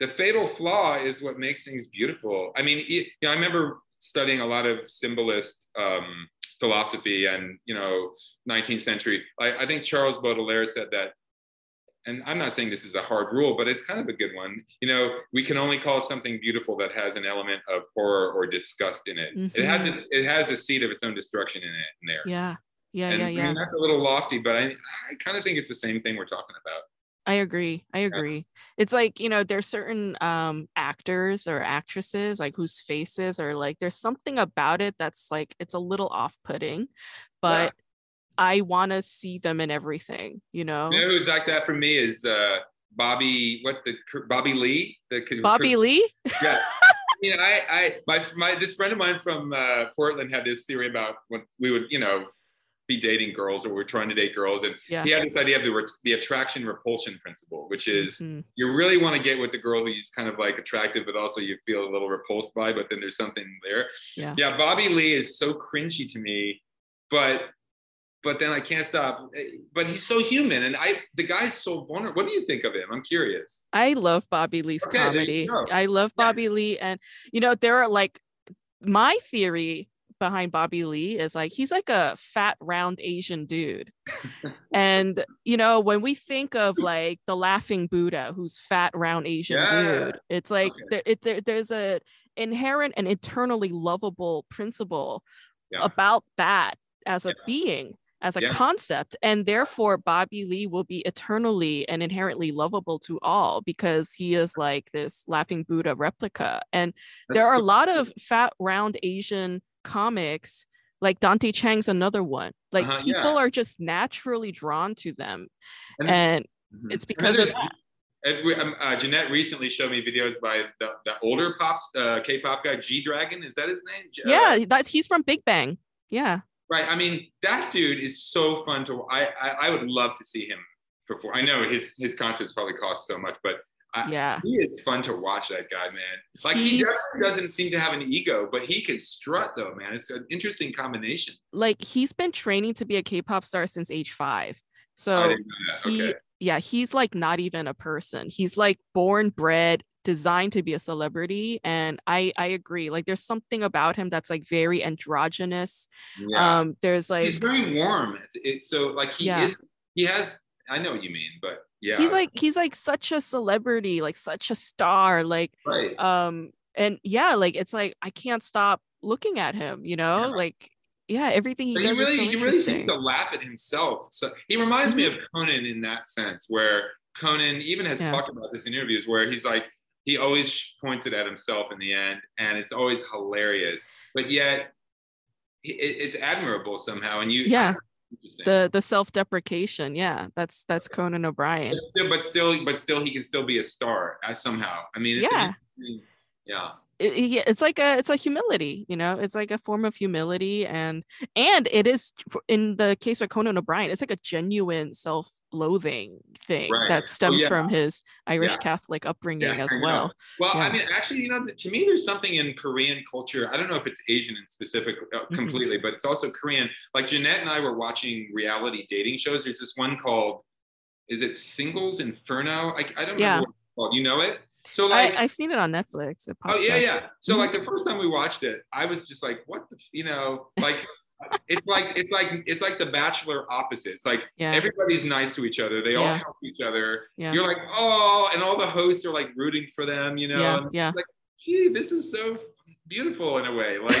the fatal flaw is what makes things beautiful. I mean, you know, I remember studying a lot of symbolist um, philosophy and you know, 19th century. I, I think Charles Baudelaire said that and I'm not saying this is a hard rule, but it's kind of a good one. You know, we can only call something beautiful that has an element of horror or disgust in it. It has Mhm. its, it has a seed of its own destruction in it in there. yeah yeah and yeah I yeah mean, that's a little lofty, but I I kind of think it's the same thing we're talking about. I agree. I agree. It's like, you know, there's certain um actors or actresses like whose faces are like there's something about it that's like it's a little off-putting, but I want to see them in everything, you know. You know who's like that for me is uh, Bobby. What the Bobby Lee? The Bobby Lee? Yeah. I mean, I, I, my, my, this friend of mine from uh, Portland had this theory about when we would, you know, be dating girls or we're trying to date girls. And Yeah. he had this idea of the, the attraction repulsion principle, which is Mhm. you really want to get with the girl who's kind of like attractive, but also you feel a little repulsed by, but then there's something there. Yeah. Yeah. Bobby Lee is so cringy to me, but but then I can't stop. Eh, but he's so human, and I the guy's so vulnerable. What do you think of him? I'm curious. I love Bobby Lee's Okay, comedy. I love Yeah. Bobby Lee, and you know there are like my theory behind Bobby Lee is like he's like a fat round Asian dude, and you know when we think of like the Laughing Buddha, who's fat round Asian Yeah. dude, it's like Okay. there, it, there, there's a inherent and eternally lovable principle Yeah. about that as a Yeah. being as a Yeah. concept and therefore bobby lee will be eternally and inherently lovable to all because he is like this laughing buddha replica and there That's are a lot of fat round asian comics like dante chang's another one like Uh-huh, people yeah. are just naturally drawn to them And- and Mhm. it's And because of that um, uh, Jeanette recently showed me videos by the, the older pops, uh, K-pop guy, G Dragon. Is that his name? Uh, yeah that's he's from big bang yeah right. I mean, that dude is so fun to. I, I I would love to see him perform. I know his his concerts probably cost so much, but I- yeah he is fun to watch. That guy, man. Like he He's- definitely doesn't seem to have an ego, but he can strut though, man. It's an interesting combination. like he's been training to be a k-pop star since age five so I didn't know that. he okay. yeah he's like not even a person he's like born bred designed to be a celebrity and i i agree like there's something about him that's like very androgynous Yeah. um there's like he's very warm. It's so like he Yeah. is. He has. I know what you mean, but yeah. he's like he's like such a celebrity like such a star like right. um and yeah like it's like i can't stop looking at him you know Yeah. like yeah everything he But does he really, so he really seems to laugh at himself. So he reminds me Mhm. of Conan in that sense, where Conan even has Yeah. talked about this in interviews, where he's like, he always points it at himself in the end, and it's always hilarious. But yet, it, it's admirable somehow. And you, Yeah. the the self-deprecation yeah that's that's conan o'brien but still, but still, but still, he can still be a star uh, somehow. I mean, it's Yeah. yeah. It, it- it's like a it's a humility you know it's like a form of humility and and it is in the case of conan o'brien it's like a genuine self-loathing thing Right. that Oh, stems yeah. from his irish Yeah. catholic upbringing Yeah, as well Well, I mean, actually, you know, to me, there's something in Korean culture. I don't know if it's Asian in specific uh, Mm-hmm. completely, but it's also Korean. Like Jeanette and I were watching reality dating shows. There's this one called, is it Singles Inferno? I, I don't Yeah. know what it's called. You know it? So like, I, i've seen it on netflix it oh yeah, up. yeah. So like the mm-hmm. first time we watched it, I was just like, what the, f-? you know, like. it's like it's like it's like the bachelor opposite it's like yeah everybody's nice to each other they all help each other yeah you're like, oh, and all the hosts are like rooting for them, you know. Yeah, yeah. It's like, gee, this is so beautiful in a way. Like,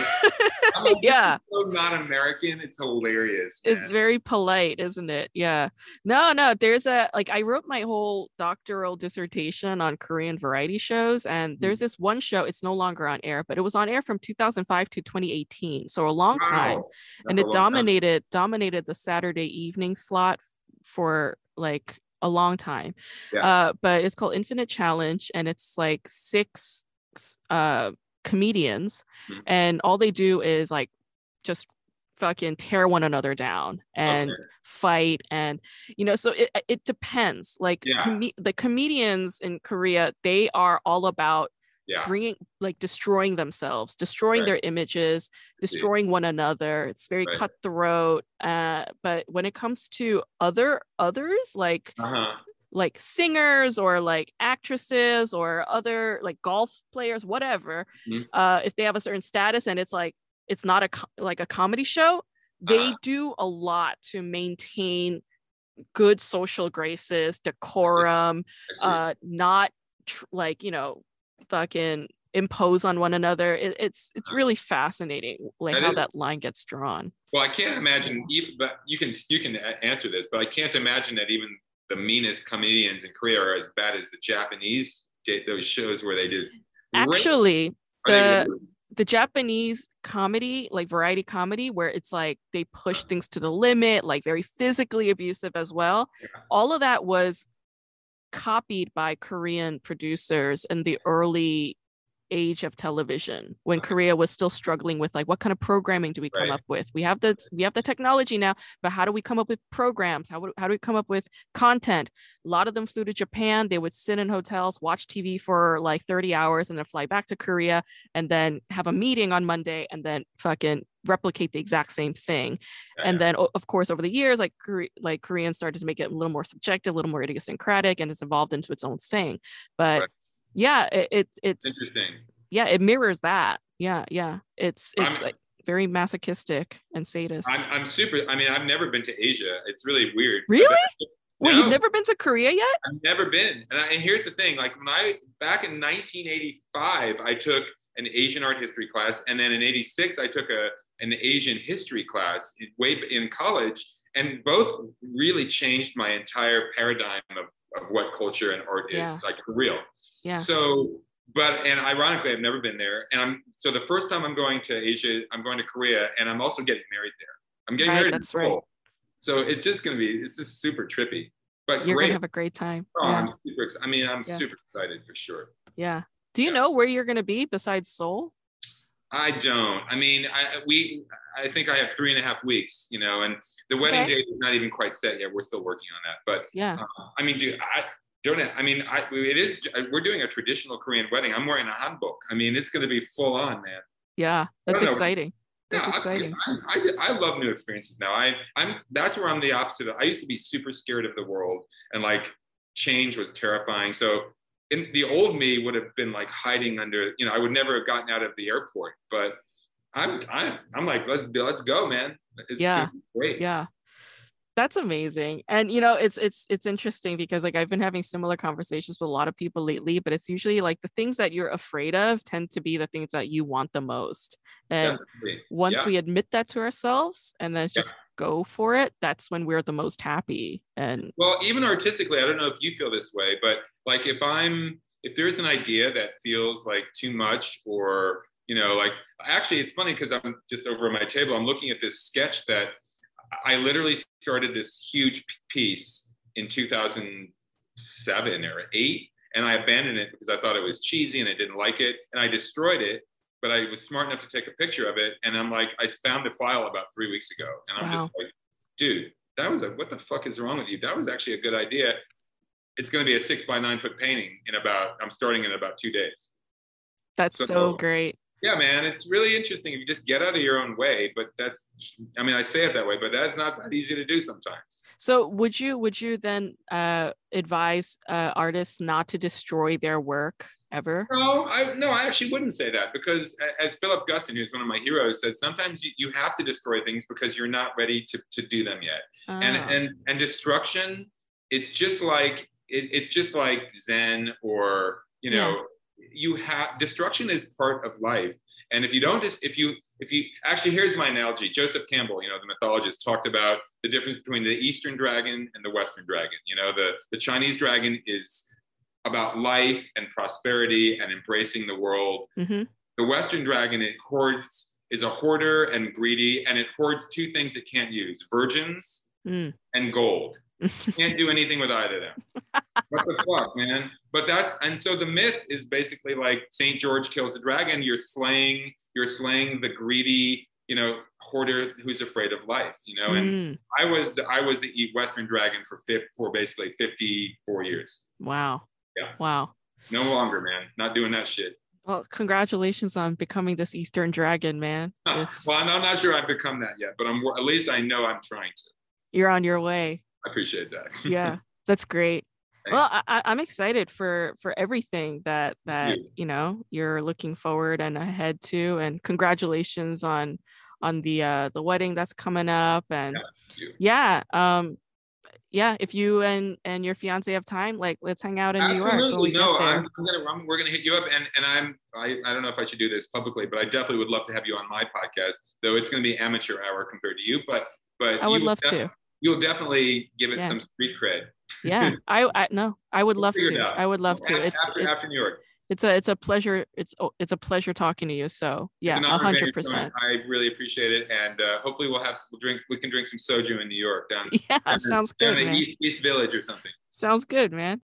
yeah so not American. It's hilarious. it's very polite isn't it yeah no no there's a like i wrote my whole doctoral dissertation on korean variety shows and there's Mm-hmm. this one show it's no longer on air but it was on air from 2005 to 2018 so a long time Wow. and it long time. dominated dominated the saturday evening slot for like a long time Yeah. uh but it's called infinite challenge and it's like six uh comedians Mhm. and all they do is like just fucking tear one another down and Okay. fight and you know so it it depends like Yeah. come- the comedians in korea they are all about Yeah. bringing like destroying themselves destroying Right. their images destroying one another it's very Right. cutthroat uh but when it comes to other others like Uh-huh. Like singers or like actresses or other like golf players whatever Mhm. uh if they have a certain status and it's like it's not a like a comedy show they Uh-huh. do a lot to maintain good social graces decorum uh not tr- like you know fucking impose on one another it, it's it's really fascinating like That how is- that line gets drawn well, I can't imagine. Even, but you can you can answer this, but I can't imagine that even the meanest comedians in Korea are as bad as the Japanese did those shows where they did. actually the- the Japanese comedy, like variety comedy, where it's like they push uh-huh. things to the limit, like very physically abusive as well. Yeah. All of that was copied by Korean producers in the early age of television when uh-huh. Korea was still struggling with like what kind of programming do we come Right. up with? We have the we have the technology now, but how do we come up with programs? How how do we come up with content? A lot of them flew to Japan. They would sit in hotels, watch TV for like 30 hours and then fly back to Korea and then have a meeting on Monday and then fucking replicate the exact same thing and then of course over the years like like koreans started to make it a little more subjective a little more idiosyncratic and it's evolved into its own thing but Right. Yeah it, it it's Interesting. yeah it mirrors that yeah yeah it's it's I'm- like very masochistic and sadist I'm, I'm super. I mean, I've never been to Asia. It's really weird. Really? wait No. you've never been to korea yet I've never been. And, I, and here's the thing: like when I back in 1985, I took an Asian art history class, and then in '86, I took a an Asian history class way in college, and both really changed my entire paradigm of, of what culture and art Yeah. is, like for real. Yeah So, but and ironically, I've never been there, and I'm so the first time I'm going to Asia, I'm going to Korea, and I'm also getting married there. I'm getting Right, married. that's in right. Seoul. So it's just gonna be, it's just super trippy, but you're great. gonna have a great time Oh, yeah I'm super. I mean, I'm Yeah. super excited for sure. yeah do you Yeah. know where you're gonna be besides seoul I don't. I mean, I we. I think I have three and a half weeks. You know, and the wedding Okay. date is not even quite set yet. We're still working on that. But yeah uh, I mean, dude, I don't. I mean, I it is. We're doing a traditional Korean wedding. I'm wearing a hanbok. I mean, it's going to be full on, man. yeah that's exciting that's Yeah, exciting I, I, I love new experiences now. I I'm that's where I'm the opposite. Of, I used to be super scared of the world and like change was terrifying. So in the old me would have been like hiding under, you know, I would never have gotten out of the airport. But I'm I'm I'm like let's let's go, man. It's Yeah. great. yeah that's amazing and you know it's it's it's interesting because like i've been having similar conversations with a lot of people lately but it's usually like the things that you're afraid of tend to be the things that you want the most and Definitely. once Yeah. we admit that to ourselves and then Yeah. just go for it that's when we're the most happy and Well, even artistically, I don't know if you feel this way, but like if I'm if there's an idea that feels like too much or you know like actually it's funny because i'm just over my table i'm looking at this sketch that i literally started this huge piece in 2007 or 8 and i abandoned it because i thought it was cheesy and i didn't like it and i destroyed it but i was smart enough to take a picture of it and i'm like i found the file about three weeks ago and i'm just like dude that was a what the fuck is wrong with you? That was actually a good idea. It's going to be a six by nine foot painting in about i'm starting in about two days. That's so, So- great yeah man it's really interesting if you just get out of your own way but that's i mean i say it that way but that's not that easy to do sometimes. So would you would you then uh advise uh artists not to destroy their work ever? No i no i actually wouldn't say that because as philip guston who's one of my heroes said sometimes you, you have to destroy things because you're not ready to, to do them yet. And Ah, and and destruction it's just like it, it's just like zen or you know you have destruction is part of life. And if you don't just if you if you actually here's my analogy. Joseph campbell you know the mythologist talked about the difference between the eastern dragon and the western dragon. You know the the chinese dragon is about life and prosperity and embracing the world. Mhm. the western dragon it hoards is a hoarder and greedy and it hoards two things it can't use virgins Mm. and gold can't do anything with either of them. What the fuck man? But that's and so the myth is basically like saint george kills the dragon you're slaying you're slaying the greedy you know hoarder who's afraid of life you know? And Mm. i was the i was the western dragon for for basically 54 years. Wow. Yeah. wow. No longer man. Not doing that shit. Well, congratulations on becoming this Eastern dragon, man. Well I'm, I'm not sure i've become that yet but i'm at least i know i'm trying to. You're on your way. I appreciate that Yeah, that's great. Well, Thanks. I, I- I'm excited for for everything that that you. you know you're looking forward and ahead to, and congratulations on on the uh the wedding that's coming up, and you. yeah, um, yeah. If you and and your fiance have time, like let's hang out in New York Absolutely, no, I'm, I'm, gonna I'm, we're gonna hit you up, and and I'm I, I don't know if I should do this publicly, but I definitely would love to have you on my podcast. Though it's gonna be amateur hour compared to you, but but I would love to. You'll definitely give it Yeah. some street cred. Yeah, I I no, I would We'll love to. I would love to. After- It's after, it's after New York. it's a it's a pleasure. It's oh, it's a pleasure talking to you. So yeah, a hundred percent. I really appreciate it, and uh, hopefully we'll have we'll drink we can drink some soju in New York down, Yeah, down, sounds down good, in man. East, East Village or something. Sounds good, man.